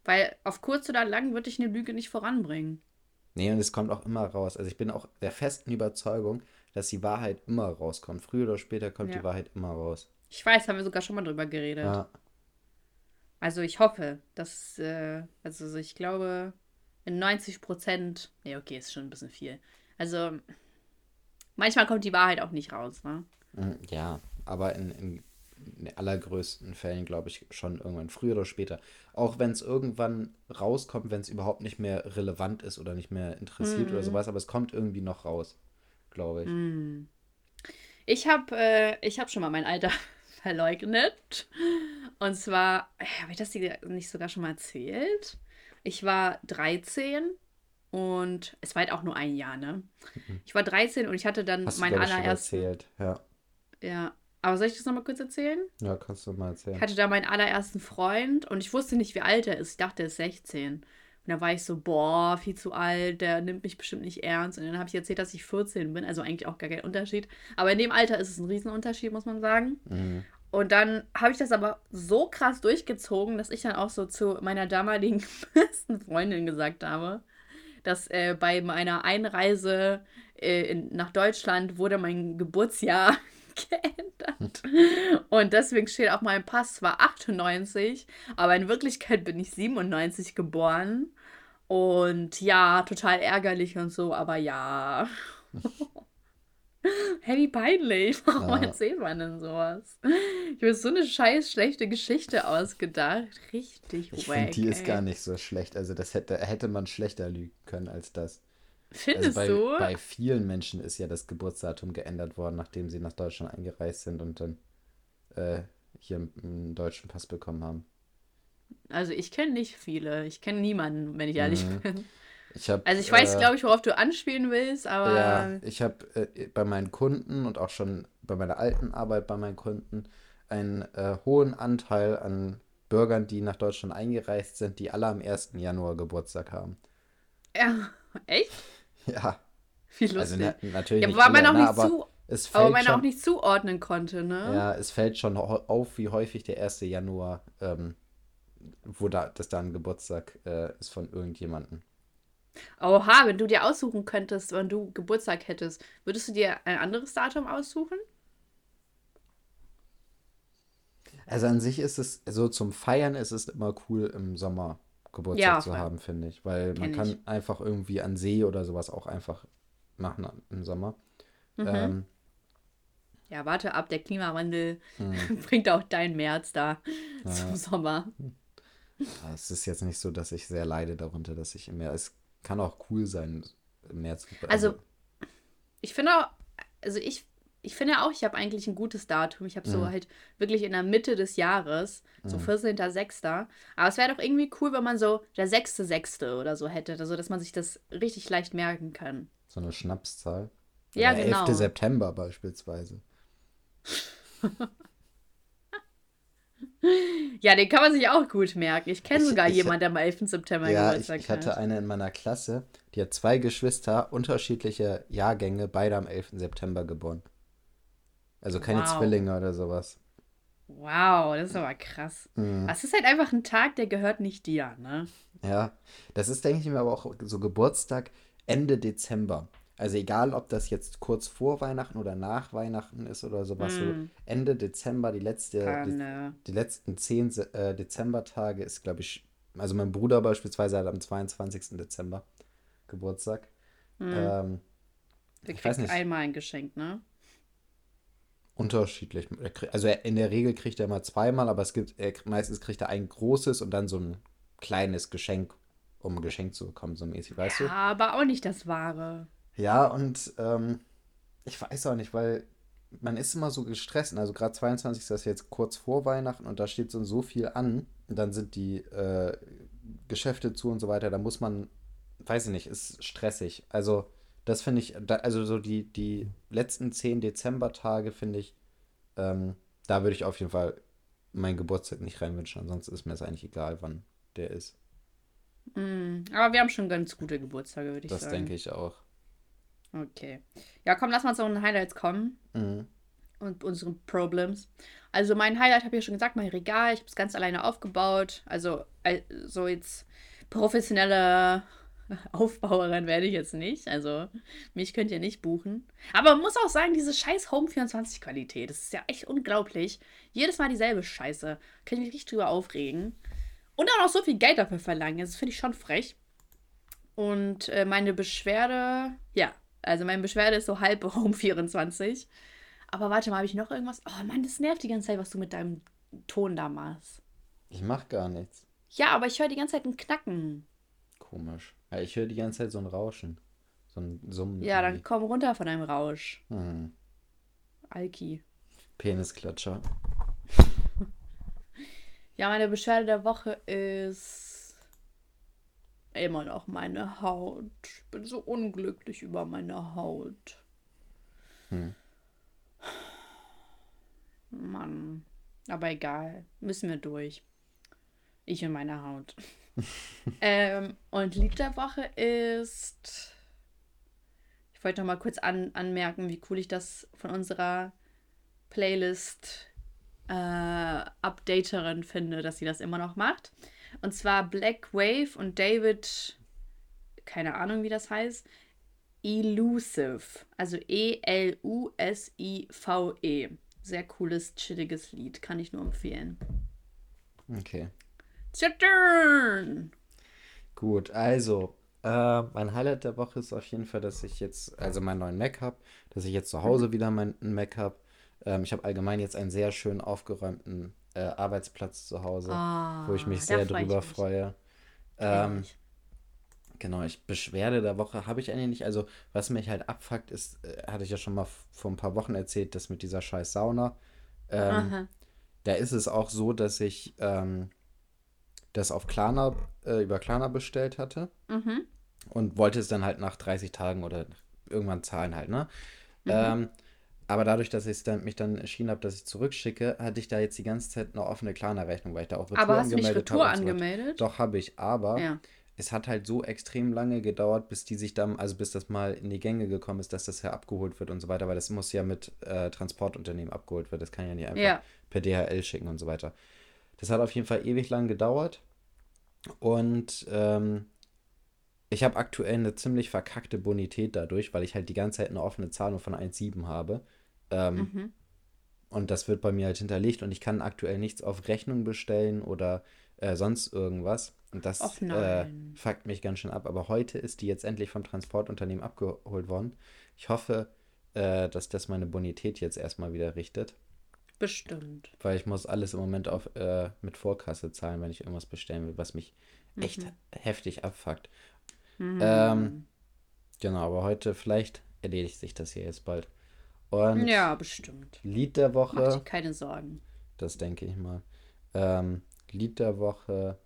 Speaker 1: Weil auf kurz oder lang wird dich eine Lüge nicht voranbringen.
Speaker 2: Nee, und es kommt auch immer raus. Also ich bin auch der festen Überzeugung, dass die Wahrheit immer rauskommt. Früher oder später kommt
Speaker 1: Ja.
Speaker 2: die Wahrheit immer raus.
Speaker 1: Ich weiß, haben wir sogar schon mal drüber geredet.
Speaker 2: Ja,
Speaker 1: Also ich hoffe, dass, äh, also so ich glaube, in 90 Prozent, nee, okay, ist schon ein bisschen viel. Also manchmal kommt die Wahrheit auch nicht raus, ne?
Speaker 2: Mm, Ja, aber in, in, in allergrößten Fällen glaube ich schon irgendwann, früher oder später. Auch wenn es irgendwann rauskommt, wenn es überhaupt nicht mehr relevant ist oder nicht mehr interessiert oder sowas, aber es kommt irgendwie noch raus, glaube ich.
Speaker 1: Ich habe äh, ich hab schon mal mein Alter verleugnet. Und zwar, äh, habe ich das dir nicht sogar schon mal erzählt? Ich war 13 und es war halt auch nur ein Jahr, ne? Ich war 13 und ich hatte dann
Speaker 2: Hast schon
Speaker 1: allerersten.
Speaker 2: erzählt. Ja.
Speaker 1: Ja. Aber soll ich das nochmal kurz erzählen?
Speaker 2: ja, kannst du mal erzählen.
Speaker 1: Ich hatte da meinen allerersten Freund und ich wusste nicht, wie alt er ist. Ich dachte, er ist 16. Und da war ich so, boah, viel zu alt, der nimmt mich bestimmt nicht ernst. Und dann habe ich erzählt, dass ich 14 bin, also eigentlich auch gar kein Unterschied. Aber in dem Alter ist es ein Riesenunterschied, muss man sagen.
Speaker 2: Mhm.
Speaker 1: Und dann habe ich das aber so krass durchgezogen, dass ich dann auch so zu meiner damaligen besten Freundin gesagt habe, dass äh, bei meiner Einreise äh, in, nach Deutschland wurde mein Geburtsjahr geändert. Und deswegen steht auf meinem Pass zwar 98, aber in Wirklichkeit bin ich 97 geboren. Und ja, total ärgerlich und so, aber ja. Hey, wie peinlich. Warum
Speaker 2: Ja.
Speaker 1: erzählt man denn sowas? Ich habe so eine scheiß schlechte Geschichte ausgedacht. Richtig
Speaker 2: Ich finde, die ist
Speaker 1: ey.
Speaker 2: gar nicht so schlecht. Also das hätte, hätte man schlechter lügen können als das. Also
Speaker 1: Findest
Speaker 2: bei,
Speaker 1: du?
Speaker 2: bei vielen Menschen ist ja das Geburtsdatum geändert worden, nachdem sie nach Deutschland eingereist sind und dann äh, hier einen deutschen Pass bekommen haben.
Speaker 1: Also ich kenne nicht viele. Ich kenne niemanden, wenn ich ehrlich
Speaker 2: Mhm.
Speaker 1: bin.
Speaker 2: Ich habe
Speaker 1: Also ich weiß,
Speaker 2: äh,
Speaker 1: glaube ich, worauf du anspielen willst, aber
Speaker 2: Ja, ich habe äh, bei meinen Kunden und auch schon bei meiner alten Arbeit bei meinen Kunden einen äh, hohen Anteil an Bürgern, die nach Deutschland eingereist sind, die alle am 1. Januar Geburtstag haben.
Speaker 1: ja, echt?
Speaker 2: Ja, also
Speaker 1: lustig.
Speaker 2: na, natürlich
Speaker 1: ja,
Speaker 2: nicht
Speaker 1: weil man auch
Speaker 2: ne,
Speaker 1: nicht
Speaker 2: aber
Speaker 1: zu,
Speaker 2: es
Speaker 1: aber
Speaker 2: fällt
Speaker 1: man
Speaker 2: schon,
Speaker 1: auch nicht zuordnen konnte, ne?
Speaker 2: ja, es fällt schon au- auf, wie häufig der 1. Januar, ähm, wo da, das dann Geburtstag äh, ist von irgendjemandem.
Speaker 1: Oha, wenn du dir aussuchen könntest, wann du Geburtstag hättest, würdest du dir ein anderes Datum aussuchen?
Speaker 2: Also an sich ist es, so zum Feiern ist es immer cool, im Sommer Geburtstag
Speaker 1: Ja,
Speaker 2: zu haben, finde ich. Weil man
Speaker 1: Kenn
Speaker 2: kann
Speaker 1: ich.
Speaker 2: einfach irgendwie an See oder sowas auch einfach machen im Sommer.
Speaker 1: Mhm.
Speaker 2: Ähm,
Speaker 1: Ja, warte ab, der Klimawandel
Speaker 2: mh,
Speaker 1: bringt auch dein März da
Speaker 2: Ja.
Speaker 1: zum Sommer.
Speaker 2: Es ist jetzt nicht so, dass ich sehr leide darunter, dass ich im März. Es kann auch cool sein, im März.
Speaker 1: Also, Ich finde auch, also ich, ich finde auch, ich habe eigentlich ein gutes Datum. Ich habe so
Speaker 2: Mhm.
Speaker 1: halt wirklich in der Mitte des Jahres, so
Speaker 2: Mhm.
Speaker 1: 14.06. Aber es wäre doch irgendwie cool, wenn man so der 6.06. oder so hätte, also dass man sich das richtig leicht merken kann.
Speaker 2: so eine Schnapszahl.
Speaker 1: Ja,
Speaker 2: Oder
Speaker 1: genau.
Speaker 2: 11. September beispielsweise.
Speaker 1: Ja, den kann man sich auch gut merken. Ich kenne
Speaker 2: Ich-
Speaker 1: sogar
Speaker 2: ich-
Speaker 1: jemanden, der am 11. September
Speaker 2: Ja, ich,
Speaker 1: Geburtstag
Speaker 2: ich hatte
Speaker 1: hat.
Speaker 2: eine in meiner Klasse, die hat zwei Geschwister, unterschiedliche Jahrgänge, beide am 11. September geboren. Also keine
Speaker 1: Wow.
Speaker 2: Zwillinge oder sowas.
Speaker 1: Wow, das ist aber krass.
Speaker 2: Mhm.
Speaker 1: Das ist halt einfach ein Tag, der gehört nicht dir, ne?
Speaker 2: Ja, das ist, denke ich mir, aber auch so Geburtstag Ende Dezember. Also egal, ob das jetzt kurz vor Weihnachten oder nach Weihnachten ist oder sowas, so
Speaker 1: Mm.
Speaker 2: Ende Dezember, die letzte, die,
Speaker 1: Panne.
Speaker 2: die letzten zehn äh, Dezembertage ist, glaube ich, also mein Bruder beispielsweise hat am 22. Dezember Geburtstag.
Speaker 1: Hm.
Speaker 2: Ähm,
Speaker 1: Der
Speaker 2: ich weiß
Speaker 1: kriegt
Speaker 2: nicht.
Speaker 1: einmal ein Geschenk, ne?
Speaker 2: unterschiedlich. Er Also in der Regel kriegt er immer zweimal, aber es gibt, er, meistens kriegt er ein großes und dann so ein kleines Geschenk, um ein Geschenk zu bekommen, so mäßig, weißt du?
Speaker 1: Ja, aber auch nicht das Wahre.
Speaker 2: Ja, und ähm, ich weiß auch nicht, weil man ist immer so gestresst. Also gerade 22. ist jetzt kurz vor Weihnachten und da steht so, so viel an. Und dann sind die äh, Geschäfte zu und so weiter. Da muss man, weiß ich nicht, ist stressig. Also das finde ich, da, also so die, die letzten zehn Dezembertage finde ich, ähm, da würde ich auf jeden Fall meinen Geburtstag nicht reinwünschen. Ansonsten ist mir es eigentlich egal, wann der ist.
Speaker 1: Hm, aber wir haben schon ganz gute Geburtstage, würde ich
Speaker 2: Das
Speaker 1: sagen.
Speaker 2: denke ich auch.
Speaker 1: Okay. Ja, komm, lass mal zu den Highlights kommen
Speaker 2: Mhm.
Speaker 1: und unseren Problems. Also mein Highlight habe ich ja schon gesagt, mein Regal. Ich habe es ganz alleine aufgebaut. Also äh, so jetzt professionelle Aufbauerin werde ich jetzt nicht. Also mich könnt ihr nicht buchen. Aber man muss auch sagen, diese scheiß Home 24 Qualität, das ist ja echt unglaublich. Jedes Mal dieselbe Scheiße. Kann ich mich richtig drüber aufregen. Und auch noch so viel Geld dafür verlangen. Das finde ich schon frech. Und äh, meine Beschwerde, ja, also meine Beschwerde ist so halb Home 24. Aber warte mal, habe ich noch irgendwas? Oh Mann, das nervt die ganze Zeit, was du mit deinem Ton da machst.
Speaker 2: Ich mache gar nichts.
Speaker 1: Ja, aber ich höre die ganze Zeit ein Knacken.
Speaker 2: Komisch. Ja, ich höre die ganze Zeit so ein Rauschen. So ein Summen.
Speaker 1: Ja, dann komm runter von deinem Rausch.
Speaker 2: Hm.
Speaker 1: Alki.
Speaker 2: Penisklatscher.
Speaker 1: Ja, meine Beschwerde der Woche ist immer noch meine Haut. Ich bin so unglücklich über meine Haut.
Speaker 2: Hm.
Speaker 1: Mann. Aber egal. Müssen wir durch. Ich und meine Haut. ähm, und Lied der Woche ist. Ich wollte noch mal kurz an, anmerken, wie cool ich das von unserer Playlist äh, Updaterin finde, dass sie das immer noch macht. Und zwar Black Wave und David, keine Ahnung, wie das heißt, Elusive. Also E E-L-U-S-I-V-E. Sehr cooles, chilliges Lied. Kann ich nur empfehlen.
Speaker 2: Okay.
Speaker 1: It's your turn!
Speaker 2: Gut, also, Äh, mein Highlight der Woche ist auf jeden Fall, dass ich jetzt, also meinen neuen Mac habe, dass ich jetzt zu Hause
Speaker 1: Mhm.
Speaker 2: wieder meinen Mac habe. Ähm, ich habe allgemein jetzt einen sehr schön aufgeräumten äh, Arbeitsplatz zu Hause, wo ich mich sehr drüber freue. Ähm, genau, ich Beschwerde der Woche habe ich eigentlich nicht. Also, was mich halt abfuckt, ist, äh, hatte ich ja schon mal vor ein paar Wochen erzählt, das mit dieser scheiß Sauna. Ähm, da ist es auch so, dass ich ähm, das auf Klarna, äh, über Klarna bestellt hatte.
Speaker 1: Mhm.
Speaker 2: und wollte es dann halt nach 30 Tagen oder irgendwann zahlen halt, ne?
Speaker 1: Mhm.
Speaker 2: Ähm, aber dadurch, dass ich dann, mich dann entschieden habe, dass ich zurückschicke, hatte ich da jetzt die ganze Zeit eine offene Klarna-Rechnung, weil ich da auch Retour
Speaker 1: Aber hast nicht
Speaker 2: angemeldet
Speaker 1: Retour
Speaker 2: habe so
Speaker 1: angemeldet?
Speaker 2: Doch, habe ich, aber
Speaker 1: Ja.
Speaker 2: es hat halt so extrem lange gedauert, bis die sich dann, also bis das mal in die Gänge gekommen ist, dass das ja abgeholt wird und so weiter, weil das muss ja mit äh, Transportunternehmen abgeholt werden. Das kann ja nicht einfach
Speaker 1: Ja.
Speaker 2: per DHL schicken und so weiter. Das hat auf jeden Fall ewig lang gedauert und ähm, ich habe aktuell eine ziemlich verkackte Bonität dadurch, weil ich halt die ganze Zeit eine offene Zahlung von 1,7 habe. Ähm,
Speaker 1: Mhm.
Speaker 2: und das wird bei mir halt hinterlegt und ich kann aktuell nichts auf Rechnung bestellen oder äh, sonst irgendwas. Und das
Speaker 1: Och
Speaker 2: äh, fuckt mich ganz schön ab. Aber heute ist die jetzt endlich vom Transportunternehmen abgeholt worden. Ich hoffe, äh, dass das meine Bonität jetzt erstmal wieder richtet,
Speaker 1: Bestimmt.
Speaker 2: weil ich muss alles im Moment auf, äh, mit Vorkasse zahlen, wenn ich irgendwas bestellen will, was mich echt
Speaker 1: Mhm.
Speaker 2: heftig abfuckt.
Speaker 1: Mhm.
Speaker 2: Ähm, genau, aber heute vielleicht erledigt sich das hier jetzt bald. Und
Speaker 1: Ja, bestimmt.
Speaker 2: Lied der
Speaker 1: Mach dir
Speaker 2: Woche,
Speaker 1: keine Sorgen.
Speaker 2: das denke ich mal. Ähm, Lied der Woche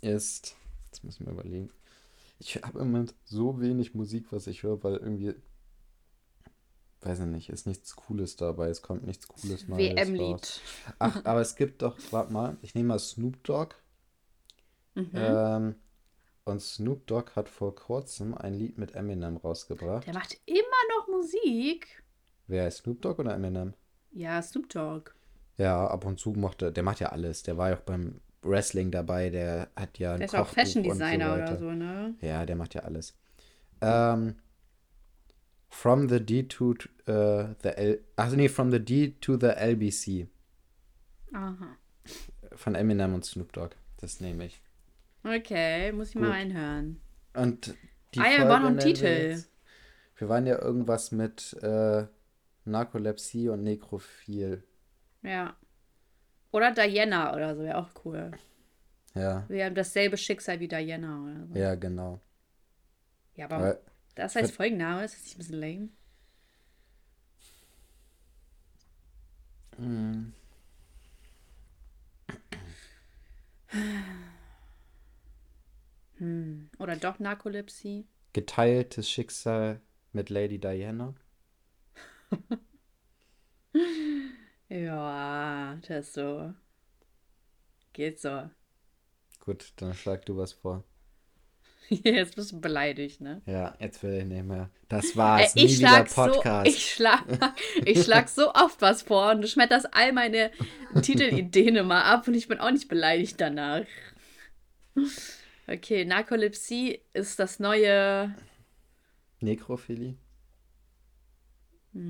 Speaker 2: ist, jetzt müssen wir überlegen. Ich habe im Moment so wenig Musik, was ich höre, weil irgendwie, weiß ich nicht, ist nichts Cooles dabei. Es kommt nichts Cooles Neues.
Speaker 1: WM-Lied.
Speaker 2: Ach, aber es gibt doch, warte mal, ich nehme mal Snoop Dogg.
Speaker 1: Mhm.
Speaker 2: Ähm, und Snoop Dogg hat vor kurzem ein Lied mit Eminem rausgebracht.
Speaker 1: Der macht immer noch Musik.
Speaker 2: Wer ist Snoop Dogg oder Eminem?
Speaker 1: Ja, Snoop Dogg.
Speaker 2: Ja, ab und zu macht er, der macht ja alles. Der war ja auch beim Wrestling dabei, der hat ja
Speaker 1: Der ist auch
Speaker 2: Kochbuch
Speaker 1: Fashion
Speaker 2: und so
Speaker 1: Designer
Speaker 2: weiter.
Speaker 1: oder so, ne?
Speaker 2: Ja, der macht ja alles. Ähm, from the D to äh, the L, ach nee, from the D to the LBC
Speaker 1: Aha.
Speaker 2: von Eminem und Snoop Dogg. Das nehme ich.
Speaker 1: Okay, muss ich mal
Speaker 2: Gut.
Speaker 1: reinhören.
Speaker 2: Und die
Speaker 1: Ah ja, wir waren noch
Speaker 2: wir
Speaker 1: Titel.
Speaker 2: jetzt- Wir waren ja irgendwas mit äh, Narkolepsie und Nekrophil.
Speaker 1: Ja. Oder Diana oder so, wäre auch cool.
Speaker 2: Ja,
Speaker 1: Wir haben dasselbe Schicksal wie Diana oder so.
Speaker 2: ja, genau.
Speaker 1: Ja, aber
Speaker 2: Aber
Speaker 1: das heißt Folgenname, ist das nicht ein bisschen lame?
Speaker 2: Mm.
Speaker 1: Hm. Oder doch Narkolepsie?
Speaker 2: Geteiltes Schicksal mit Lady Diana.
Speaker 1: Ja, das so. Geht so.
Speaker 2: Gut, dann schlag du was vor.
Speaker 1: Jetzt bist du beleidigt, ne?
Speaker 2: Ja, jetzt will ich nicht mehr. Das
Speaker 1: Äh,
Speaker 2: war's. Nie
Speaker 1: ich
Speaker 2: wieder
Speaker 1: schlag so,
Speaker 2: Podcast.
Speaker 1: ich schlag, ich schlag so oft was vor und du schmetterst all meine Titelideen immer ab und ich bin auch nicht beleidigt danach. Okay, Narkolepsie ist das neue.
Speaker 2: Nekrophilie?
Speaker 1: Ja,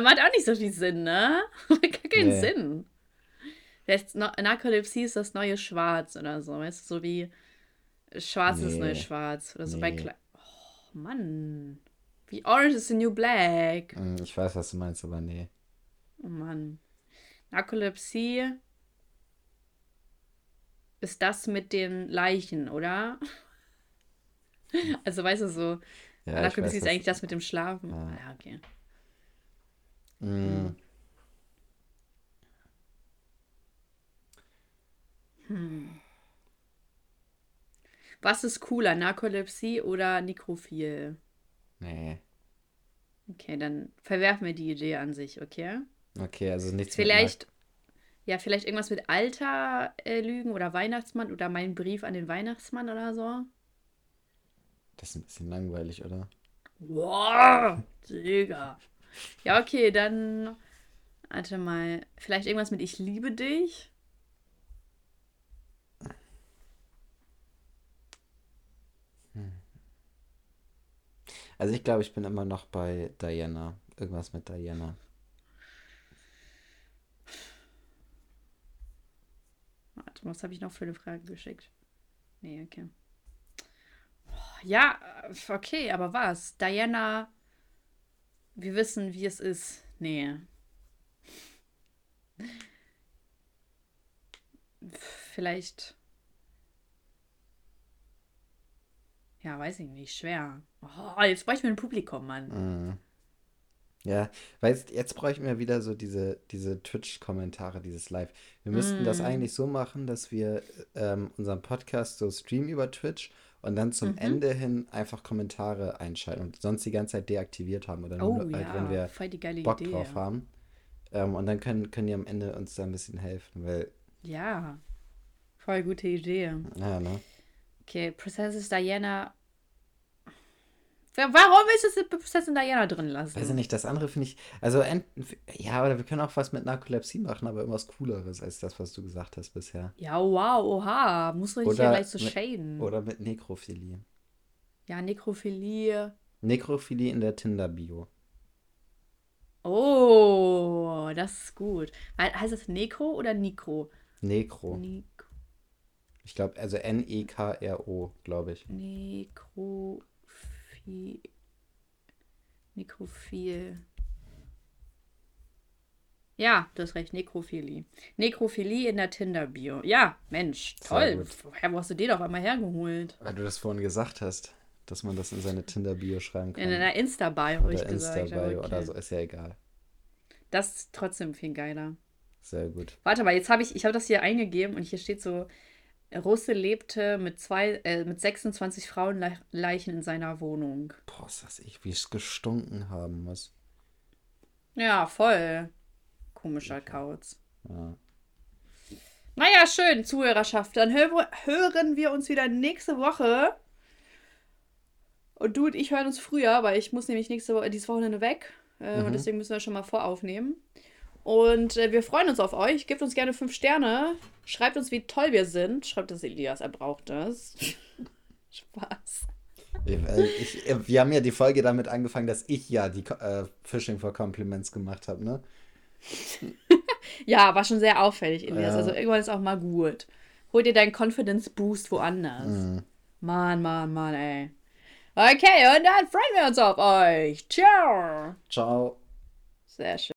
Speaker 1: macht auch nicht so viel Sinn, ne? Macht gar keinen
Speaker 2: Nee.
Speaker 1: Sinn. Na- Narkolepsie ist das neue Schwarz oder so, weißt du, so wie Schwarz ist das neue
Speaker 2: Nee.
Speaker 1: Schwarz oder so bei
Speaker 2: Nee.
Speaker 1: Kle Oh, Mann. Wie Orange is the New Black.
Speaker 2: Hm, Ich weiß, was du meinst, aber nee.
Speaker 1: Oh Mann. Narkolepsie ist das mit den Leichen, oder? Also, weißt du, so.
Speaker 2: Ja,
Speaker 1: Narkolepsie
Speaker 2: weiß,
Speaker 1: ist eigentlich das mit dem Schlafen.
Speaker 2: Ja.
Speaker 1: Ja, okay.
Speaker 2: Mm,
Speaker 1: Was ist cooler, Narkolepsie oder Nekrophil?
Speaker 2: nee.
Speaker 1: Okay, dann verwerfen wir die Idee an sich, okay?
Speaker 2: Okay, also nichts
Speaker 1: Vielleicht, ja, vielleicht irgendwas mit Alter äh, lügen oder Weihnachtsmann oder mein Brief an den Weihnachtsmann oder so.
Speaker 2: Das ist ein bisschen langweilig, oder?
Speaker 1: Boah, Digga. Ja, okay, dann. Warte mal. Vielleicht irgendwas mit Ich liebe dich?
Speaker 2: Also ich glaube, ich bin immer noch bei Diana. Irgendwas mit Diana.
Speaker 1: Warte mal, was habe ich noch für eine Frage geschickt? Nee, okay. Ja, äh, okay, aber was? Diana, wir wissen, wie es ist. Nee. Vielleicht. Ja, weiß ich nicht. Schwer. Oh, jetzt brauche ich mir ein Publikum, Mann.
Speaker 2: Mhm. Ja, weil jetzt, jetzt bräuchten wir wieder so diese, diese Twitch-Kommentare, dieses Live. Wir müssten das
Speaker 1: Mm.
Speaker 2: eigentlich so machen, dass wir ähm, unseren Podcast so streamen über Twitch und dann zum
Speaker 1: Mhm.
Speaker 2: Ende hin einfach Kommentare einschalten und sonst die ganze Zeit deaktiviert haben oder nur
Speaker 1: Oh
Speaker 2: halt, wenn
Speaker 1: ja,
Speaker 2: wir
Speaker 1: voll die geile
Speaker 2: Bock
Speaker 1: Idee.
Speaker 2: drauf haben. Ähm, und dann können, können die am Ende uns da ein bisschen helfen, weil,
Speaker 1: Ja, voll gute Idee.
Speaker 2: ja, ne?
Speaker 1: Okay, Princess Diana. Warum ist es Prinzessin Diana drin lassen?
Speaker 2: Weiß ich nicht, das andere finde ich, also, ja, oder wir können auch was mit Narkolepsie machen, aber irgendwas Cooleres als das, was du gesagt hast bisher.
Speaker 1: Ja, wow, oha. Muss hier
Speaker 2: Oder
Speaker 1: gleich so
Speaker 2: mit-
Speaker 1: shaden.
Speaker 2: Oder mit Nekrophilie.
Speaker 1: Ja, Nekrophilie.
Speaker 2: Nekrophilie in der Tinder-Bio.
Speaker 1: Oh, das ist gut. He- Heißt das Nekro oder Nikro?
Speaker 2: Nekro.
Speaker 1: Nik
Speaker 2: Ich glaube, also N-E-K-R-O, glaube ich.
Speaker 1: Nekrophi Nekrophil. Ja, du hast recht, Nekrophilie. Nekrophilie in der Tinder-Bio. Ja, Mensch, toll. Woher wo hast du den auf einmal hergeholt?
Speaker 2: Weil du das vorhin gesagt hast, dass man das in seine Tinder-Bio schreiben kann.
Speaker 1: In einer Insta-Bio, habe ich
Speaker 2: oder
Speaker 1: gesagt.
Speaker 2: Insta-Bio
Speaker 1: okay.
Speaker 2: oder so, ist ja egal.
Speaker 1: Das ist trotzdem viel geiler.
Speaker 2: Sehr gut.
Speaker 1: Warte mal, jetzt habe ich, ich habe das hier eingegeben und hier steht so, Russe lebte mit zwei, äh, mit 26 Frauenleichen in seiner Wohnung.
Speaker 2: Boah, ist das ich, wie es gestunken haben muss.
Speaker 1: Ja, voll. Komischer Kauz.
Speaker 2: Ja.
Speaker 1: Naja, schön, Zuhörerschaft. Dann hör, hören wir uns wieder nächste Woche. Und du und ich hören uns früher, weil ich muss nämlich nächste Woche, dieses Wochenende weg. Äh,
Speaker 2: Mhm.
Speaker 1: Und deswegen müssen wir schon mal voraufnehmen. Und äh, wir freuen uns auf euch. Gebt uns gerne fünf Sterne. Schreibt uns, wie toll wir sind. Schreibt das Elias, er braucht das. Spaß.
Speaker 2: Ich, äh, ich, wir haben ja die Folge damit angefangen, dass ich ja die äh, Fishing for Compliments gemacht habe, ne?
Speaker 1: Ja, war schon sehr auffällig, Elias.
Speaker 2: Ja.
Speaker 1: Also irgendwann ist auch mal gut. Hol dir deinen Confidence Boost woanders.
Speaker 2: Mhm.
Speaker 1: Mann, Mann, Mann, ey. Okay, und dann freuen wir uns auf euch. Ciao.
Speaker 2: Ciao.
Speaker 1: Sehr schön.